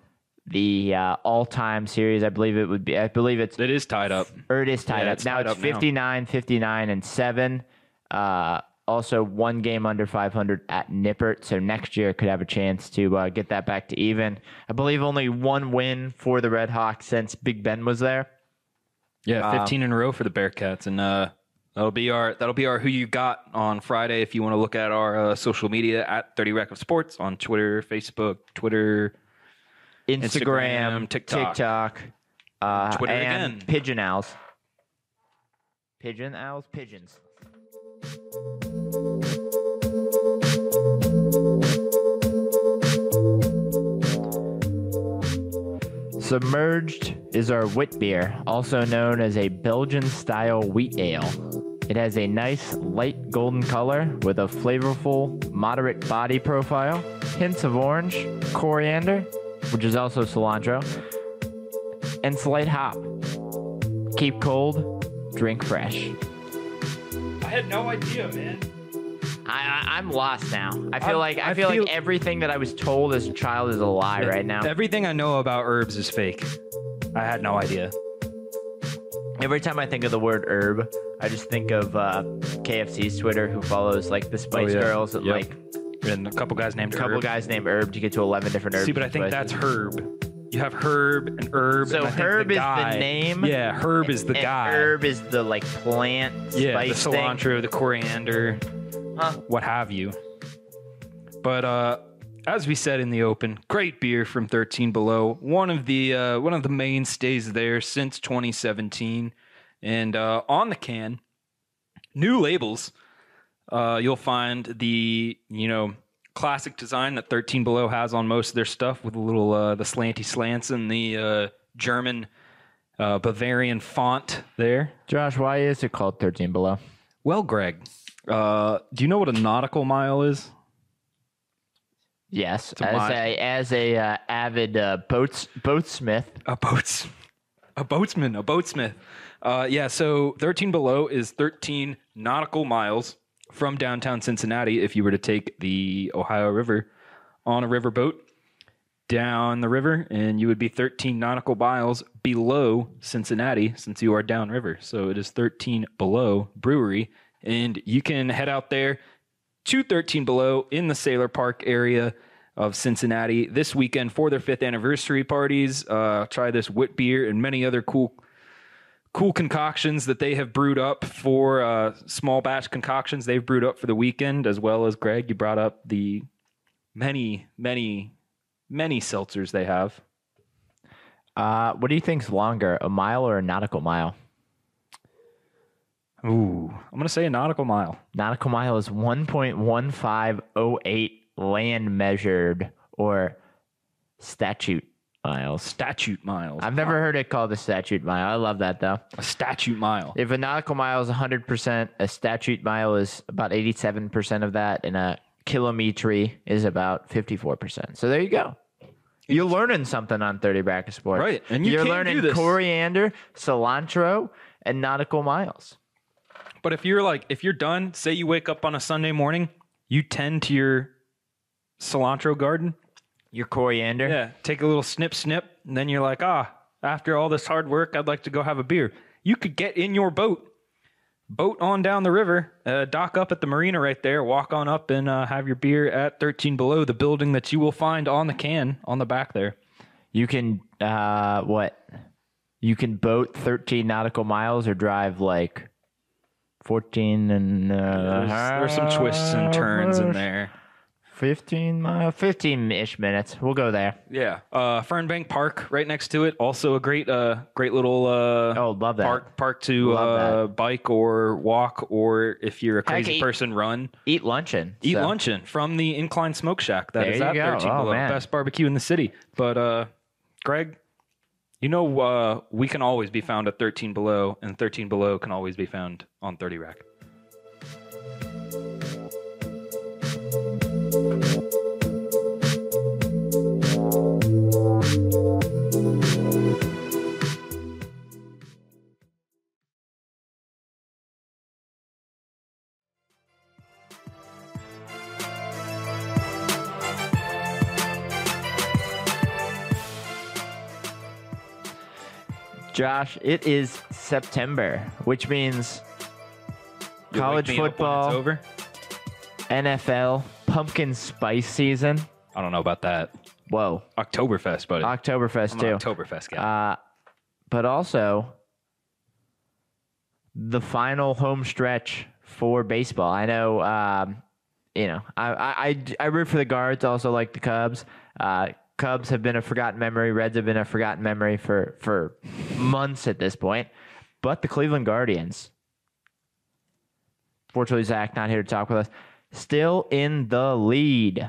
the uh, all-time series. I believe it would be. I believe it's It is tied up. or it is tied Yeah, up. it's now tied it's up now. 59, 59, and 7. Uh, also, one game under 500 at Nippert. So next year could have a chance to uh, get that back to even. I believe only one win for the Red Hawks since Big Ben was there. Yeah, Um, 15 in a row for the Bearcats, and uh, that'll be our that'll be our who you got on Friday. If you want to look at our uh, social media at 30 Rack of Sports on Twitter, Facebook, Twitter, Instagram, Instagram, TikTok. TikTok, uh, Twitter and again. Pigeon Owls. Pigeon Owls? Pigeons. Submerged is our wit beer, also known as a Belgian style wheat ale. It has a nice light golden color with a flavorful, moderate body profile, hints of orange, coriander, which is also cilantro, and slight hop. Keep cold, drink fresh. I had no idea, man. I, I, I'm lost now. I feel I'm- like I, I feel, feel- like everything that I was told as a child is a lie right now. Everything I know about herbs is fake. I had no idea. Every time I think of the word herb, I just think of uh, KFC's Twitter, who follows like the Spice yeah. Girls and Yep. like And a couple guys named a couple Herb. guys named Herb to get to eleven different herbs. See, but I think that's Herb. You have Herb and Herb. So and Herb the is the name? Yeah, Herb is the guy. Herb is the like plant yeah, the spice thing. cilantro, the coriander, Huh. what have you. But uh, as we said in the open, great beer from 13 Below. One of the uh, one of the mainstays there since 2017, and uh, on the can, new labels. Uh, you'll find the you know classic design that 13 Below has on most of their stuff with the little uh, the slanty slants and the uh, German uh, Bavarian font there. Josh, why is it called Thirteen Below? Well, Greg, uh, do you know what a nautical mile is? Yes, a as mi- a as a uh, avid uh, boats boatsmith. A boats, a boatsman, a boatsmith. Uh, yeah, so 13 below is 13 nautical miles from downtown Cincinnati. If you were to take the Ohio River on a riverboat down the river, and you would be 13 nautical miles below Cincinnati since you are downriver. So it is 13 below brewery, and you can head out there to 13 Below in the Sayler Park area of Cincinnati this weekend for their fifth anniversary parties. Uh, try this wit beer and many other cool, cool concoctions that they have brewed up for uh, small batch concoctions they've brewed up for the weekend, as well as Greg. You brought up the many, many, many seltzers they have. Uh, what do you think's longer, a mile or a nautical mile? Ooh, I'm gonna say a nautical mile. Nautical mile is 1.1508 land measured or statute miles. Statute miles. I've never heard it called a statute mile. I love that though. a statute mile. If a nautical mile is 100%, a statute mile is about 87% of that, and a kilometry is about 54%. So there you go. You're learning something on 30 Bracket Sports. Right, and you You're can learning do this. coriander, cilantro, and nautical miles. But if you're like, if you're done, say you wake up on a Sunday morning, you tend to your cilantro garden. Your coriander. Yeah. Take a little snip, snip. And then you're like, ah, after all this hard work, I'd like to go have a beer. You could get in your boat, boat on down the river, uh, dock up at the marina right there, walk on up and uh, have your beer at 13 Below, the building that you will find on the can on the back there. You can, uh, what? You can boat 13 nautical miles or drive like 14 and. Uh, There's, there's some twists and turns in there. 15 mile, 15 ish minutes. We'll go there. Yeah, uh, Fernbank Park right next to it. Also a great, uh, great little uh, Oh, love that. park park to uh, bike or walk, or if you're a crazy eat- person, run. Eat luncheon. Eat so. luncheon from the Incline Smoke Shack. That There is you at go. 13 Oh, Below, best barbecue in the city. But uh, Greg, you know, uh, we can always be found at 13 Below, and 13 Below can always be found on 30 Rack. Josh, it is September, which means You'll college me up when it's football, over. NFL, pumpkin spice season. I don't know about that. Whoa, Oktoberfest, buddy. Oktoberfest I'm too. Oktoberfest guy. Uh, but also the final home stretch for baseball. I know, um, you know, I, I, I, I root for the Guards, also like the Cubs. Uh, Cubs have been a forgotten memory. Reds have been a forgotten memory for, for months at this point. But the Cleveland Guardians, fortunately, Zach not here to talk with us, still in the lead.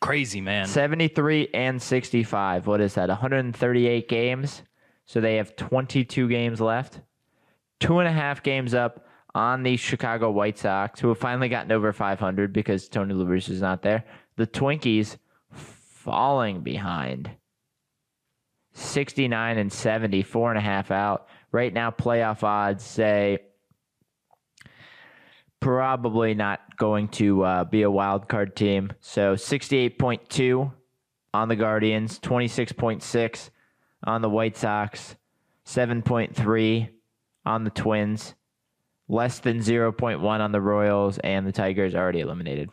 Crazy, man. 73 and 65. What is that? 138 games. So they have 22 games left. Two and a half games up on the Chicago White Sox, who have finally gotten over 500 because Tony La Russa is not there. The Twinkies falling behind. 69 and 70, four and a half out. Right now, playoff odds say probably not going to uh, be a wild card team. So 68.2 on the Guardians, 26.6 on the White Sox, 7.3 on the Twins, less than 0.1 on the Royals, and the Tigers already eliminated.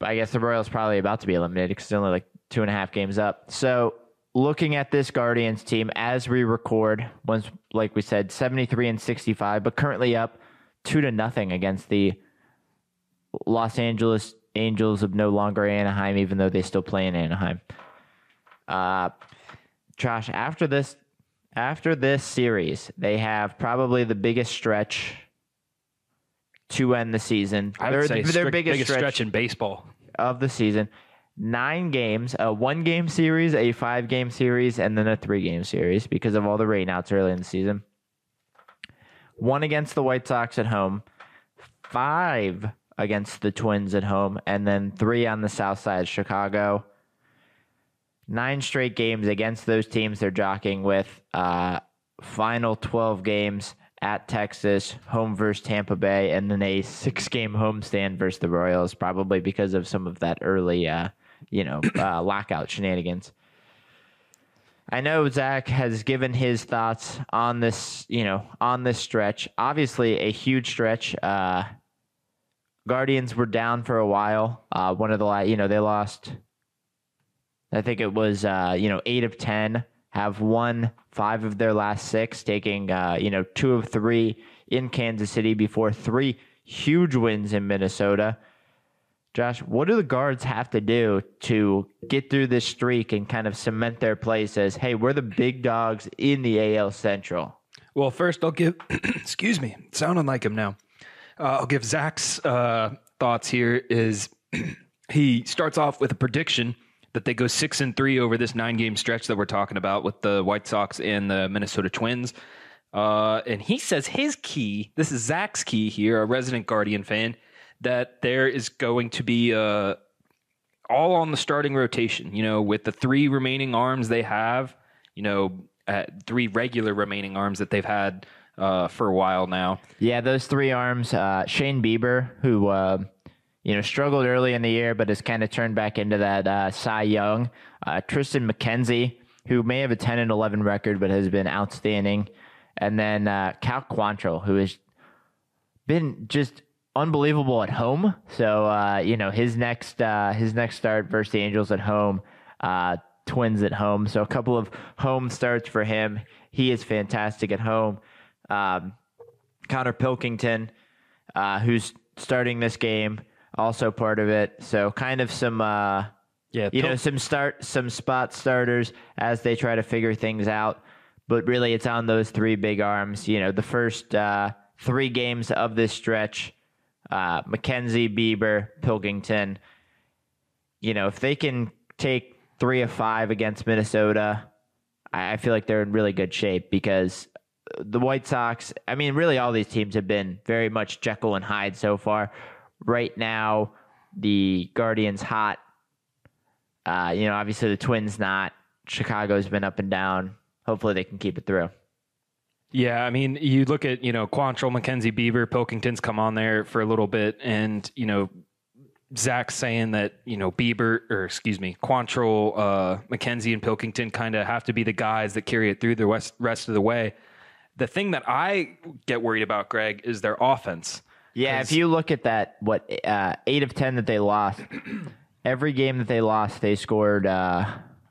I guess the Royals probably about to be eliminated because they're only like two and a half games up. So looking at this Guardians team as we record, once like we said, 73 and 65, but currently up two to nothing against the Los Angeles Angels of no longer Anaheim, even though they still play in Anaheim. Uh, Josh, after this, after this series, they have probably the biggest stretch to end the season. I would Their- say their strict- biggest, biggest stretch, stretch in baseball. of the season. Nine games, a one game series, a five game series, and then a three game series because of all the rainouts early in the season. One against the White Sox at home, five against the Twins at home, and then three on the south side of Chicago. Nine straight games against those teams they're jockeying with. Uh, final 12 games at Texas, home versus Tampa Bay, and then a six game homestand versus the Royals, probably because of some of that early, uh, you know, uh, lockout shenanigans. I know Zach has given his thoughts on this, you know, on this stretch. Obviously, a huge stretch. Uh, Guardians were down for a while. Uh, one of the, you know, they lost. I think it was, uh, you know, eight of ten. Have won five of their last six, taking, uh, you know, two of three in Kansas City before three huge wins in Minnesota. Josh, what do the guards have to do to get through this streak and kind of cement their place as, hey, we're the big dogs in the AL Central? Well, first I'll give. excuse me, sounding like him now. Uh, I'll give Zach's uh, thoughts here. Is he starts off with a prediction that they go six and three over this nine game stretch that we're talking about with the White Sox and the Minnesota Twins. Uh, and he says his key. This is Zach's key here, a resident Guardian fan, that there is going to be uh, all on the starting rotation. You know, with the three remaining arms they have. You know, uh, three regular remaining arms that they've had uh, for a while now. Yeah, those three arms. Uh, Shane Bieber, who uh, you know struggled early in the year, but has kind of turned back into that uh, Cy Young. Uh, Triston McKenzie, who may have a ten and eleven record, but has been outstanding. And then uh, Cal Quantrill, who has been just unbelievable at home. So uh, you know his next uh, his next start versus the Angels at home. Uh, Twins at home, so a couple of home starts for him. He is fantastic at home. Um, Konnor Pilkington, uh, who's starting this game, also part of it. So kind of some, uh, Yeah, you know, some start, some spot starters as they try to figure things out. But really, it's on those three big arms. You know, the first uh, three games of this stretch, uh, McKenzie, Bieber, Pilkington. You know, if they can take three of five against Minnesota, I I feel like they're in really good shape because the White Sox, I mean, really all these teams have been very much Jekyll and Hyde so far. Right now, the Guardians hot. Uh, you know, obviously the Twins not. Chicago's been up and down. Hopefully they can keep it through. Yeah, I mean, you look at you know Quantrill, McKenzie Bieber, Pilkington's come on there for a little bit, and you know Zach saying that you know Bieber or excuse me Quantrill, uh, McKenzie, and Pilkington kind of have to be the guys that carry it through the rest rest of the way. The thing that I get worried about, Greg, is their offense. Yeah, if you look at that, what uh, eight of ten that they lost, every game that they lost, they scored. Uh,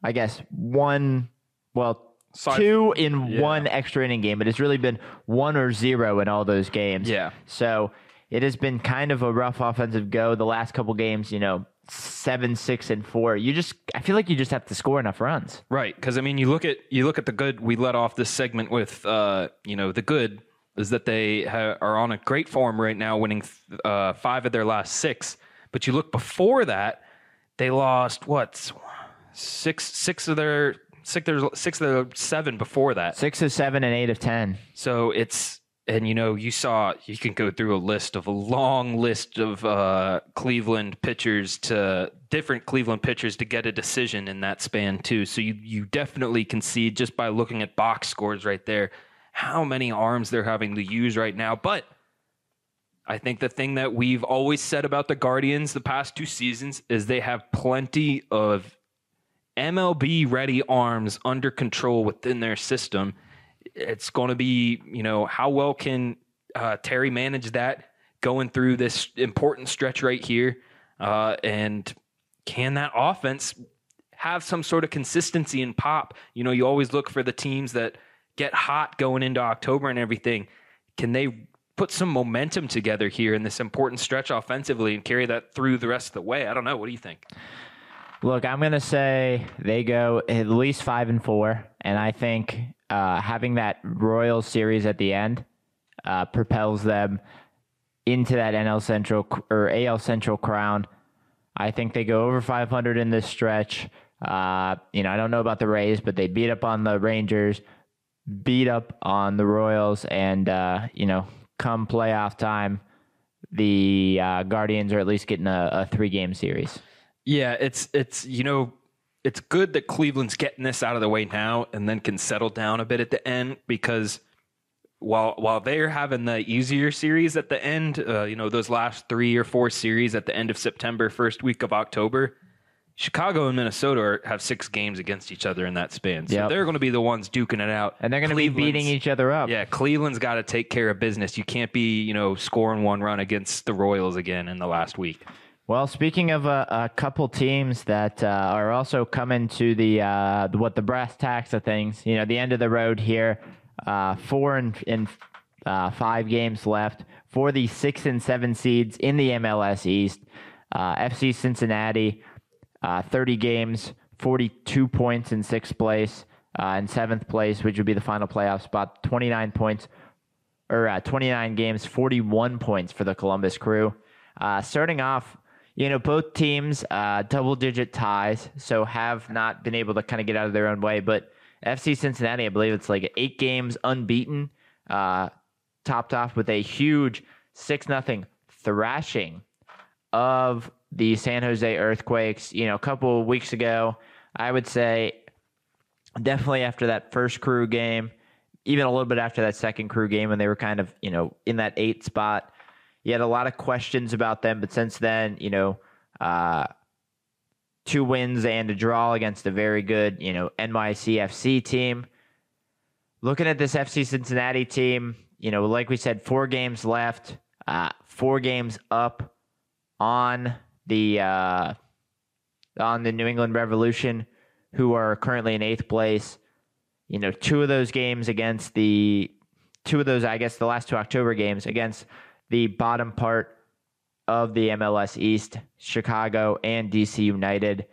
I guess one, well, two in Yeah. one extra inning game, but it's really been one or zero in all those games. Yeah. So it has been kind of a rough offensive go the last couple games. You know, seven, six, and four. You just, I feel like you just have to score enough runs. Right, because I mean, you look at you look at the good. We let off this segment with, uh, you know, the good is that they ha- are on a great form right now, winning uh, five of their last six. But you look before that, they lost what six six of their six their six of their seven before that. Six of seven and eight of ten. So it's and you know you saw you can go through a list of a long list of uh, Cleveland pitchers to different Cleveland pitchers to get a decision in that span too. So you you definitely can see just by looking at box scores right there how many arms they're having to use right now. But I think the thing that we've always said about the Guardians the past two seasons is they have plenty of MLB ready arms under control within their system. It's going to be, you know, how well can uh, Terry manage that going through this important stretch right here? Uh, and can that offense have some sort of consistency and pop? You know, you always look for the teams that get hot going into October and everything. Can they put some momentum together here in this important stretch offensively and carry that through the rest of the way? I don't know. What do you think? Look, I'm gonna say they go at least five and four, and I think uh, having that Royals series at the end uh, propels them into that NL Central or AL Central crown. I think they go over 500 in this stretch. Uh, you know, I don't know about the Rays, but they beat up on the Rangers, beat up on the Royals, and uh, you know, come playoff time, the uh, Guardians are at least getting a, a three-game series. Yeah, it's it's you know it's good that Cleveland's getting this out of the way now and then can settle down a bit at the end because while while they're having the easier series at the end, uh, you know those last three or four series at the end of September, first week of October, Chicago and Minnesota are, have six games against each other in that span, so Yep. they're going to be the ones duking it out, And they're going to be beating each other up. Yeah, Cleveland's got to take care of business. You can't be you know scoring one run against the Royals again in the last week. Well, speaking of a, a couple teams that uh, are also coming to the, uh, what the brass tacks of things, you know, the end of the road here, uh, four and, and uh, five games left for the six and seven seeds in the MLS East. Uh, FC Cincinnati, uh, 30 games, 42 points in sixth place, uh, in seventh place, which would be the final playoff spot, 29 points or uh, 29 games, 41 points for the Columbus Crew. Uh, starting off, you know, both teams uh, double digit ties, so have not been able to kind of get out of their own way. But FC Cincinnati, I believe it's like eight games unbeaten, uh, topped off with a huge 6 nothing thrashing of the San Jose Earthquakes. You know, a couple of weeks ago, I would say definitely after that first crew game, even a little bit after that second crew game when they were kind of, you know, in that eight spot. You had a lot of questions about them, but since then, you know, uh, two wins and a draw against a very good, you know, NYCFC team. Looking at this FC Cincinnati team, you know, like we said, four games left, uh, four games up on the uh, on the New England Revolution, who are currently in eighth place. You know, two of those games against the two of those, I guess, the last two October games against the bottom part of the MLS East, Chicago and DC United.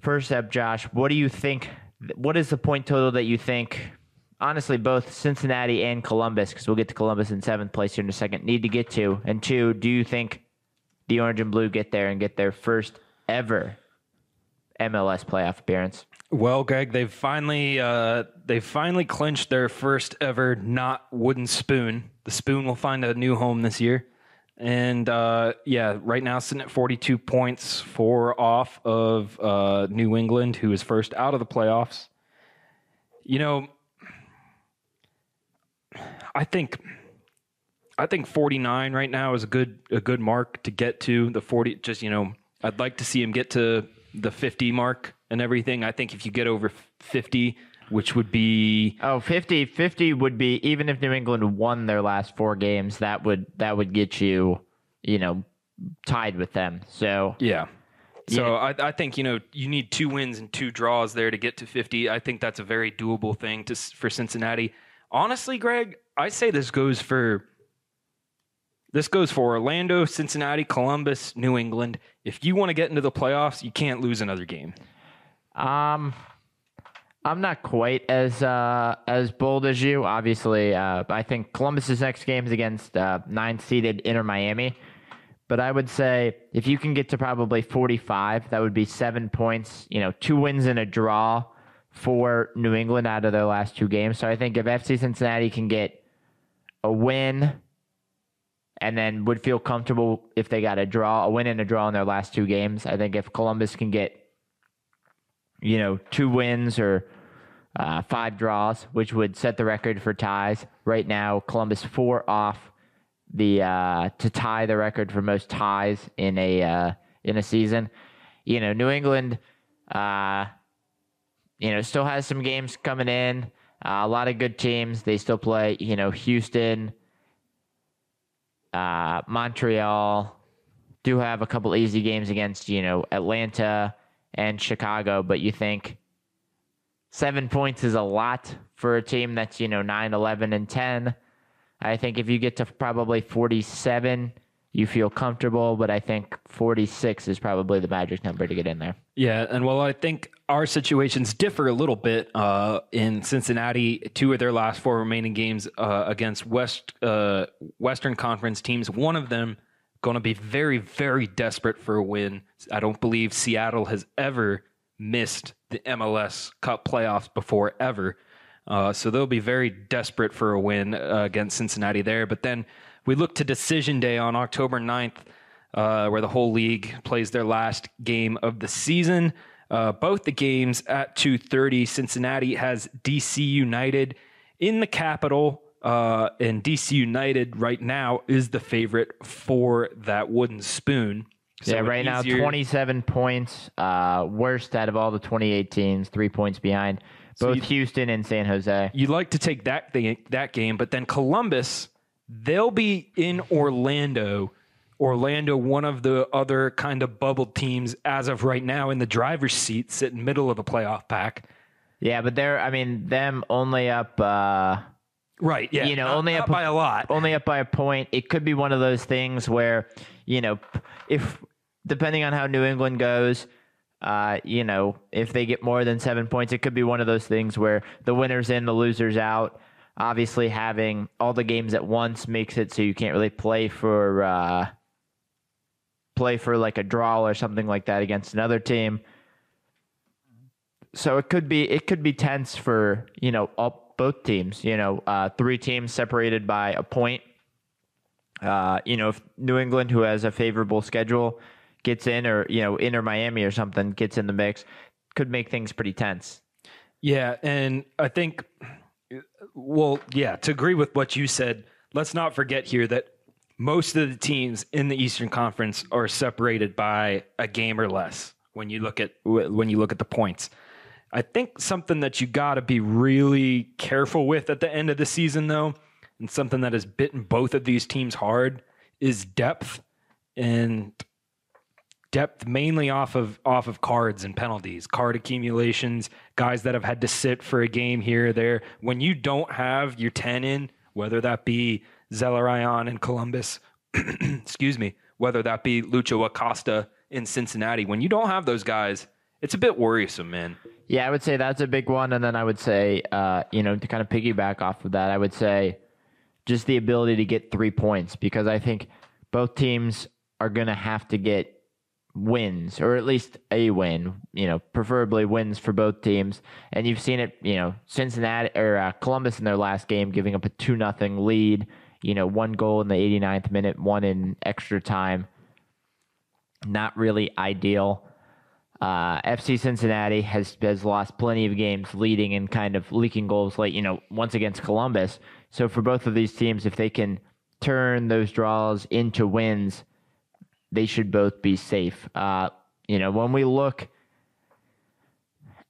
First up, Josh, what do you think? What is the point total that you think? Honestly, both Cincinnati and Columbus, because we'll get to Columbus in seventh place here in a second, need to get to. And two, do you think the Orange and Blue get there and get their first ever MLS playoff appearance? Well, Greg, they've finally uh, they've finally clinched their first ever not wooden spoon. The spoon will find a new home this year, And uh, yeah, right now sitting at 42 points, four off of uh, New England, who is first out of the playoffs. You know, I think I think 49 right now is a good a good mark to get to the 40. Just you know, I'd like to see him get to the 50 mark and everything. I think if you get over 50, which would be Oh, 50, 50 would be even if New England won their last four games, that would that would get you, you know, tied with them. So Yeah. So Yeah. I, I think you know you need two wins and two draws there to get to 50. I think that's a very doable thing to for Cincinnati. Honestly, Greg, I say this goes for this goes for Orlando, Cincinnati, Columbus, New England. If you want to get into the playoffs, you can't lose another game. Um, I'm not quite as uh, as bold as you. Obviously, uh, I think Columbus's next game is against uh, nine-seeded Inter Miami. But I would say if you can get to probably 45, that would be seven points. You know, two wins and a draw for New England out of their last two games. So I think if FC Cincinnati can get a win and then would feel comfortable if they got a draw, a win and a draw in their last two games. I think if Columbus can get you know, two wins or uh, five draws, which would set the record for ties. Right now, Columbus four off the uh, to tie the record for most ties in a uh, in a season. You know, New England, uh, you know, still has some games coming in. Uh, a lot of good teams. They still play. You know, Houston, uh, Montreal. Do have a couple easy games against you know Atlanta and Chicago, but you think seven points is a lot for a team that's, you know, 9, 11, and 10. I think if you get to probably 47, you feel comfortable, but I think 46 is probably the magic number to get in there. Yeah, and while I think our situations differ a little bit. Uh, in Cincinnati, two of their last four remaining games uh, against West uh, Western Conference teams, one of them going to be very, very desperate for a win. I don't believe Seattle has ever missed the MLS Cup playoffs before, ever. Uh, so they'll be very desperate for a win uh, against Cincinnati there. But then we look to decision day on October 9th, uh, where the whole league plays their last game of the season. Uh, both the games at 2.30. Cincinnati has DC United in the capital. Uh, and DC United right now is the favorite for that wooden spoon. So yeah, right now, 27 points, uh, worst out of all the 2018s, three points behind both you- Houston and San Jose. you'd like to take that thing, that game, but then Columbus, they'll be in Orlando. Orlando, one of the other kind of bubbled teams as of right now in the driver's seat, sitting middle of the playoff pack. Yeah, but they're, I mean, them only up. Uh, Right. Yeah. You know, not- only not up by a lot. only up by a point. It could be one of those things where, you know, if depending on how New England goes, uh, you know, if they get more than seven points, it could be one of those things where the winner's in, the loser's out. Obviously, having all the games at once makes it so you can't really play for uh, play for like a draw or something like that against another team. So it could be it could be tense for you know all, both teams. You know, uh, three teams separated by a point. Uh, you know, if New England, who has a favorable schedule, gets in, or you know, Inter Miami or something gets in the mix, could make things pretty tense. Yeah, and I think, well, yeah, to agree with what you said, let's not forget here that most of the teams in the Eastern Conference are separated by a game or less. When you look at when you look at the points, I think something that you got to be really careful with at the end of the season, though, and something that has bitten both of these teams hard is depth and depth mainly off of off of cards and penalties, card accumulations, guys that have had to sit for a game here or there. When you don't have your 10 in, whether that be Zelarayan in Columbus, excuse me, whether that be Lucho Acosta in Cincinnati, when you don't have those guys, it's a bit worrisome, man. Yeah, I would say that's a big one, and then I would say, uh, you know, to kind of piggyback off of that, I would say just the ability to get three points because I think both teams are going to have to get wins or at least a win, you know, preferably wins for both teams. And you've seen it, you know, Cincinnati or uh, Columbus in their last game giving up a 2 nothing lead You know, one goal in the 89th minute, one in extra time. Not really ideal. Uh, FC Cincinnati has has lost plenty of games leading and kind of leaking goals late. You know, once against Columbus. So for both of these teams, if they can turn those draws into wins, they should both be safe. Uh, you know, when we look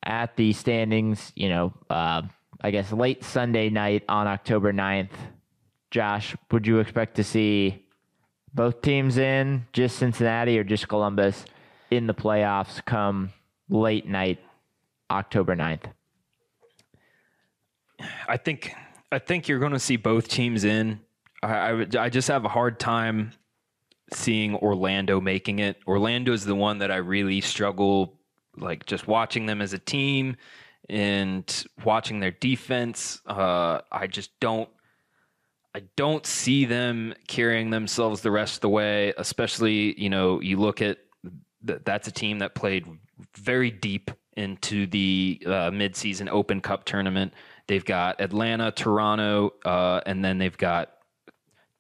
at the standings, you know, uh, I guess late Sunday night on October 9th, Josh, would you expect to see both teams in, just Cincinnati or just Columbus, in the playoffs come late night October 9th? I think I think you're going to see both teams in. I, I, I just have a hard time seeing Orlando making it. Orlando is the one that I really struggle, like just watching them as a team and watching their defense. Uh, I just don't. I don't see them carrying themselves the rest of the way. Especially, you know, you look at th- that's a team that played very deep into the uh, midseason Open Cup tournament. They've got Atlanta, Toronto, uh, and then they've got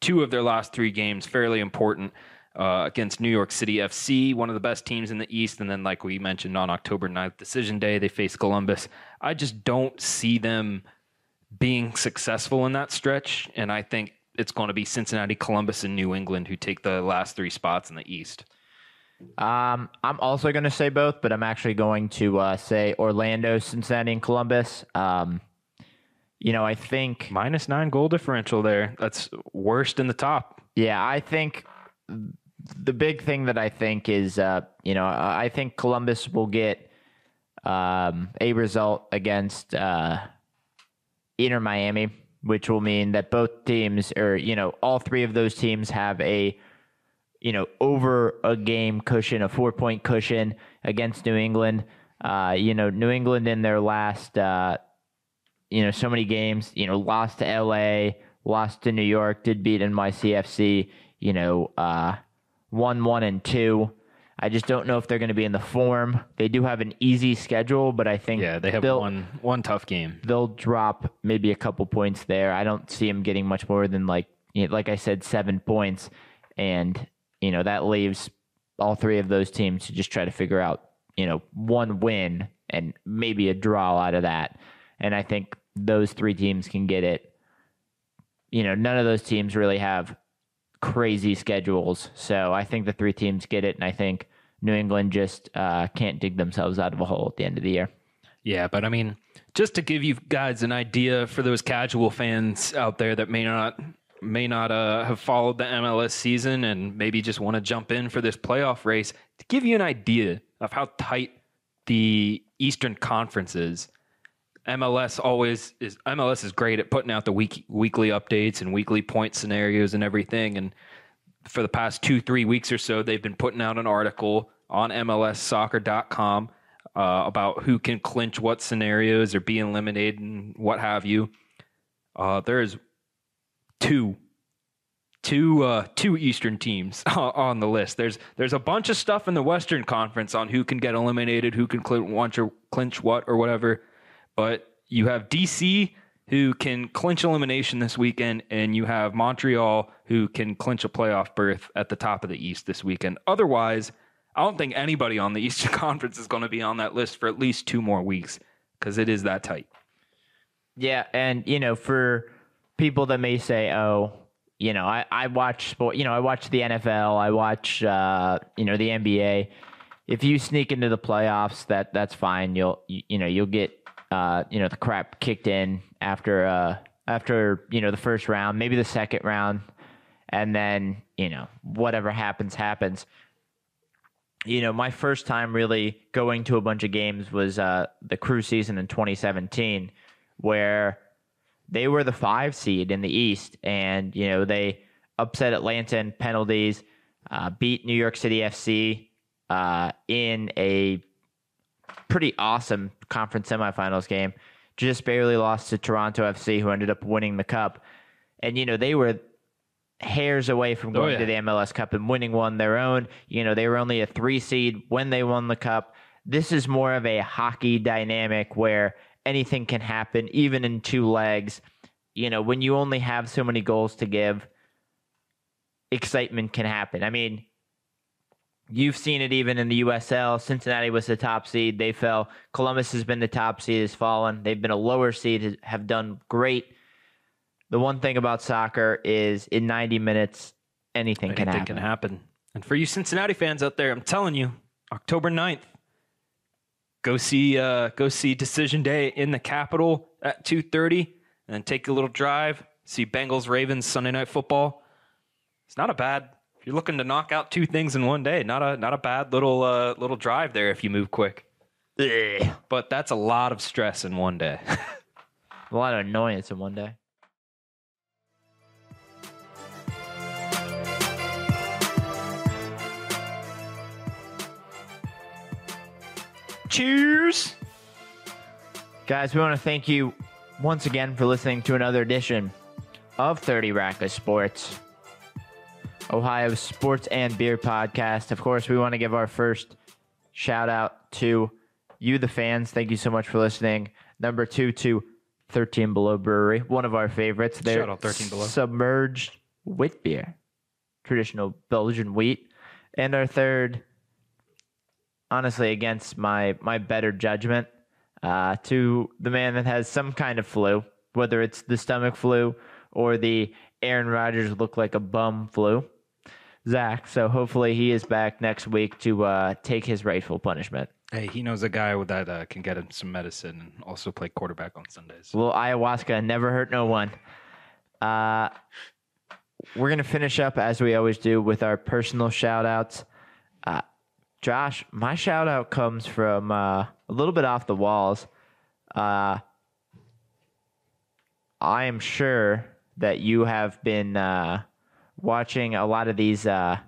two of their last three games fairly important uh, against New York City FC, one of the best teams in the East. And then, like we mentioned on October 9th, decision day, they face Columbus. I just don't see them being successful in that stretch. And I think it's going to be Cincinnati, Columbus, and New England who take the last three spots in the East. Um, I'm also going to say both, but I'm actually going to uh, say Orlando, Cincinnati, and Columbus. Um, you know, I think, Minus nine goal differential there. That's worst in the top. yeah, I think the big thing that I think is, uh, you know, I think Columbus will get um, a result against uh, Inter Miami, which will mean that both teams, or you know, all three of those teams have a you know, over a game cushion, a four point cushion against New England. Uh, you know, New England in their last, uh, you know, so many games, you know, lost to LA, lost to New York, did beat NYCFC, you know, uh, one, one, and two. I just don't know if they're going to be in the form. They do have an easy schedule, but I think Yeah, they have one one tough game. they'll drop maybe a couple points there. I don't see them getting much more than like you know, like I said, seven points, and you know that leaves all three of those teams to just try to figure out you know one win and maybe a draw out of that. And I think those three teams can get it. You know, none of those teams really have crazy schedules, so I think the three teams get it, and I think New England just uh, can't dig themselves out of a hole at the end of the year. Yeah, but I mean, just to give you guys an idea for those casual fans out there that may not may not uh, have followed the MLS season and maybe just want to jump in for this playoff race, to give you an idea of how tight the Eastern Conference is. MLS always is MLS is great at putting out the week, weekly updates and weekly point scenarios and everything and for the past 2-3 weeks or so they've been putting out an article on MLSsoccer.com uh, about who can clinch what scenarios or be eliminated and what have you. Uh, there's two, two, uh, two Eastern teams on the list. There's there's a bunch of stuff in the Western Conference on who can get eliminated, who can clinch clinch what or whatever. But you have DC who can clinch elimination this weekend, and you have Montreal who can clinch a playoff berth at the top of the East this weekend. Otherwise, I don't think anybody on the Eastern Conference is going to be on that list for at least two more weeks because it is that tight. Yeah, and you know, for people that may say, "Oh, you know, I, I watch sport. You know, I watch the NFL. I watch, uh, you know, the NBA. If you sneak into the playoffs, that that's fine. You'll you, you know you'll get uh, you know the crap kicked in after uh, after you know the first round, maybe the second round, and then you know whatever happens happens. You know, my first time really going to a bunch of games was uh, the crew season in 2017 where they were the five seed in the East, and you know they upset Atlanta in penalties, uh, beat New York City FC uh, in a pretty awesome conference semifinals game. Just barely lost to Toronto FC, who ended up winning the cup, and you know they were hairs away from oh, going yeah. to the MLS Cup and winning one their own. You know they were only a three seed when they won the cup. This is more of a hockey dynamic where anything can happen, even in two legs. you know, when you only have so many goals to give, excitement can happen. I mean, you've seen it even in the USL. Cincinnati was the top seed. They fell. Columbus has been the top seed, has fallen. They've been a lower seed, have done great. The one thing about soccer is in 90 minutes, anything, can Anything happen. can happen. And for you Cincinnati fans out there, I'm telling you, October 9th, go see uh, go see Decision Day in the Capitol at 2:30, and then take a little drive. See Bengals Ravens Sunday Night Football. It's not a bad. If you're looking to knock out two things in one day, not a not a bad little uh, little drive there if you move quick. Ugh. But that's a lot of stress in one day. A lot of annoyance in one day. Cheers. Guys, we want to thank you once again for listening to another edition of 30 Rack of Sports, Ohio's sports and beer podcast. Of course, we want to give our first shout out to you, the fans. Thank you so much for listening. Number two to 13 Below Brewery, one of our favorites. They're Shout out 13 Below. Submerged wheat beer, traditional Belgian wheat. And our third, honestly, against my my better judgment, uh, to the man that has some kind of flu, whether it's the stomach flu or the Aaron Rodgers look like a bum flu, Zach. So hopefully he is back next week to uh, take his rightful punishment. Hey, he knows a guy that uh, can get him some medicine and also play quarterback on Sundays. Well, ayahuasca never hurt no one. Uh, we're gonna finish up as we always do with our personal shout outs. Uh, Josh, my shout out comes from uh, a little bit off the walls. Uh, I am sure that you have been uh, watching a lot of these uh,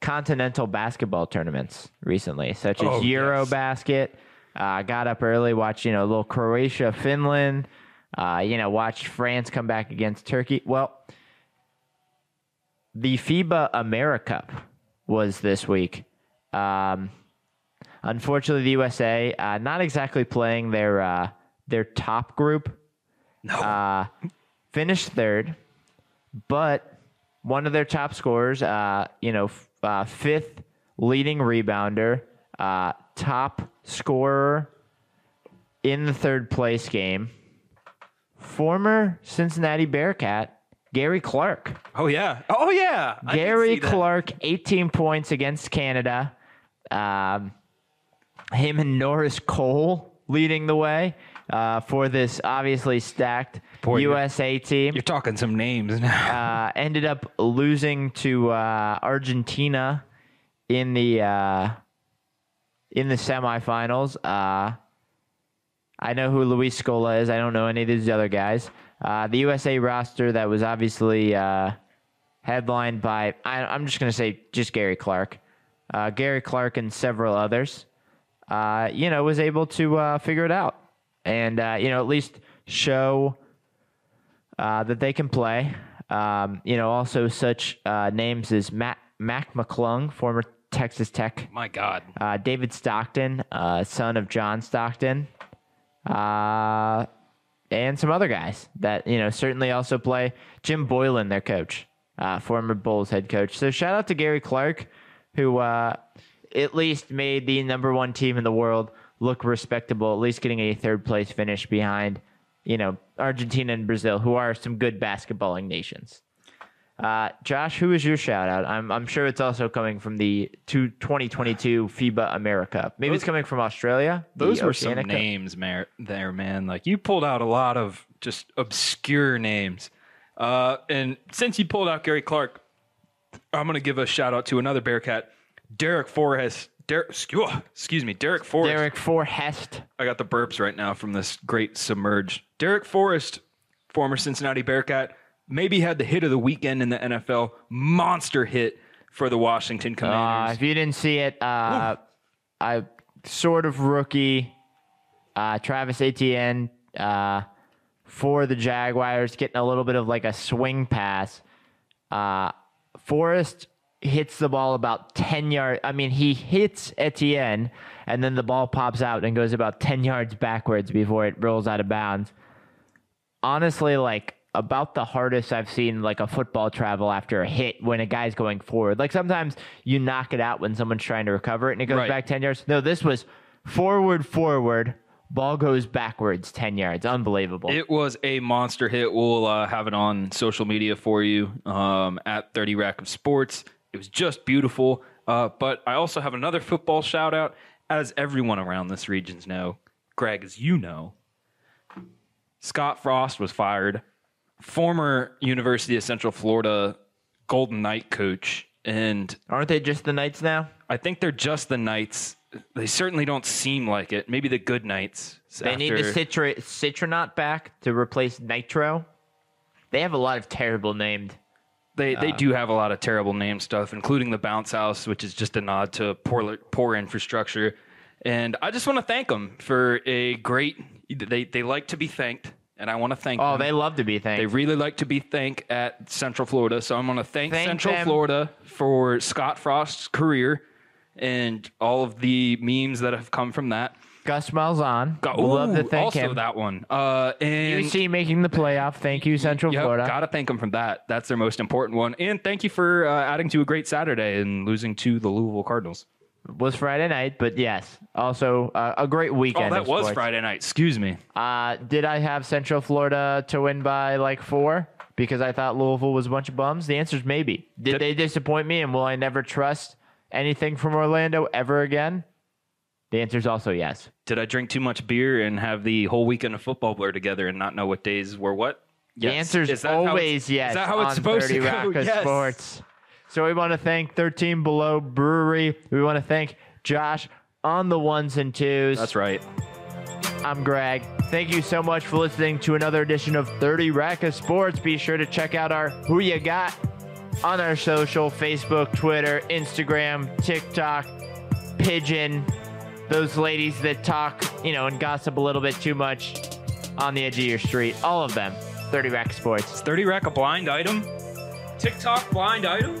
continental basketball tournaments recently, such as Oh, yes. Eurobasket. Uh, got up early, watched you know a little Croatia, Finland. Uh, you know, watched France come back against Turkey. Well, the FIBA AmeriCup was this week. Um, unfortunately, the USA uh, not exactly playing their uh, their top group. No. Uh, finished third, but one of their top scorers, uh, you know, f- uh, fifth leading rebounder, uh, top scorer in the third place game, former Cincinnati Bearcat, Gary Clark. oh yeah. Oh yeah. I Gary. Clark, 18 points against Canada. Um, him and Norris Cole leading the way uh, for this obviously stacked Boy, USA team. You're talking some names now. Uh, ended up losing to uh, Argentina in the uh, in the semifinals. Uh, I know who Luis Scola is. I don't know any of these other guys. Uh, the USA roster that was obviously uh, headlined by I, I'm just going to say just Gary Clark, uh, Gary Clark and several others. Uh, you know, was able to uh, figure it out, and uh, you know at least show uh, that they can play. Um, you know, also such uh, names as Matt Mac McClung, former Texas Tech My God. uh, David Stockton, uh, son of John Stockton, uh, and some other guys that you know certainly also play. Jim Boylan, their coach, uh, former Bulls head coach. So shout out to Gary Clark, who uh, at least made the number one team in the world look respectable. At least getting a third place finish behind, you know, Argentina and Brazil, who are some good basketballing nations. Uh, Josh, who is your shout out? I'm, I'm sure it's also coming from the two, 2022 FIBA America. Maybe it's coming from Australia. Those were some Oceanica. names mar- there, man. Like you pulled out a lot of just obscure names. Uh, and since you pulled out Gary Clark, I'm gonna give a shout out to another Bearcat, Derek Forrest. Derek, excuse me, Derek Forrest. Derek Forhest. I got the burps right now from this great submerge. Derek Forrest, former Cincinnati Bearcat, maybe had the hit of the weekend in the NFL. Monster hit for the Washington Uh, Commanders. if you didn't see it, uh, I sort of rookie uh, Travis Etienne uh, for the Jaguars, getting a little bit of like a swing pass. Uh, Forrest hits the ball about 10 yards. I mean, he hits Etienne, and then the ball pops out and goes about 10 yards backwards before it rolls out of bounds. Honestly, like about the hardest I've seen like a football travel after a hit when a guy's going forward. Like sometimes you knock it out when someone's trying to recover it and it goes Right. back 10 yards. No, this was forward, forward, ball goes backwards 10 yards. Unbelievable. It was a monster hit. We'll uh, have it on social media for you um, at 30 Rack of Sports. It was just beautiful. Uh, but I also have another football shout out. As everyone around this region's know, Greg, as you know, Scott Frost was fired, former University of Central Florida Golden Knight coach. And Aren't they just the Knights now? I think they're just the Knights. They certainly don't seem like it. Maybe the good Knights. They need the after- Citra- Citronaut back to replace Knightro. They have a lot of terrible named. They they do have a lot of terrible name stuff, including the bounce house, which is just a nod to poor poor infrastructure. And I just want to thank them for a great. They they like to be thanked, and I want to thank. Oh, them. they love to be thanked. They really like to be thanked at Central Florida. So I'm going to thank, Thank Central them. Florida for Scott Frost's career and all of the memes that have come from that. Gus Malzahn. Got, love to thank also him. that one. Uh, and UC making the playoff. Thank you, Central Yep, Florida. Gotta thank them for that. That's their most important one. And thank you for uh, adding to a great Saturday and losing to the Louisville Cardinals. was Friday night, but yes, also uh, a great Oh, weekend. that of was sports. Friday night. Excuse me. Uh, did I have Central Florida to win by like four because I thought Louisville was a bunch of bums? The answer is maybe. Did, Did- they disappoint me, and will I never trust anything from Orlando ever again? The answer is also yes. Did I drink too much beer and have the whole weekend of football blur together and not know what days were what? The answer is Is that how it's- always yes. Is that how it's supposed to go? Yes. Sports. So we want to thank 13 Below Brewery. We want to thank Josh on the ones and twos. That's right. I'm Greg. Thank you so much for listening to another edition of 30 Rack of Sports. Be sure to check out our Who You Got on our social Facebook, Twitter, Instagram, TikTok, Pigeon those ladies that talk, you know, and gossip a little bit too much on the edge of your street. All of them. 30 Rack Sports. Is 30 Rack a blind item? TikTok blind item?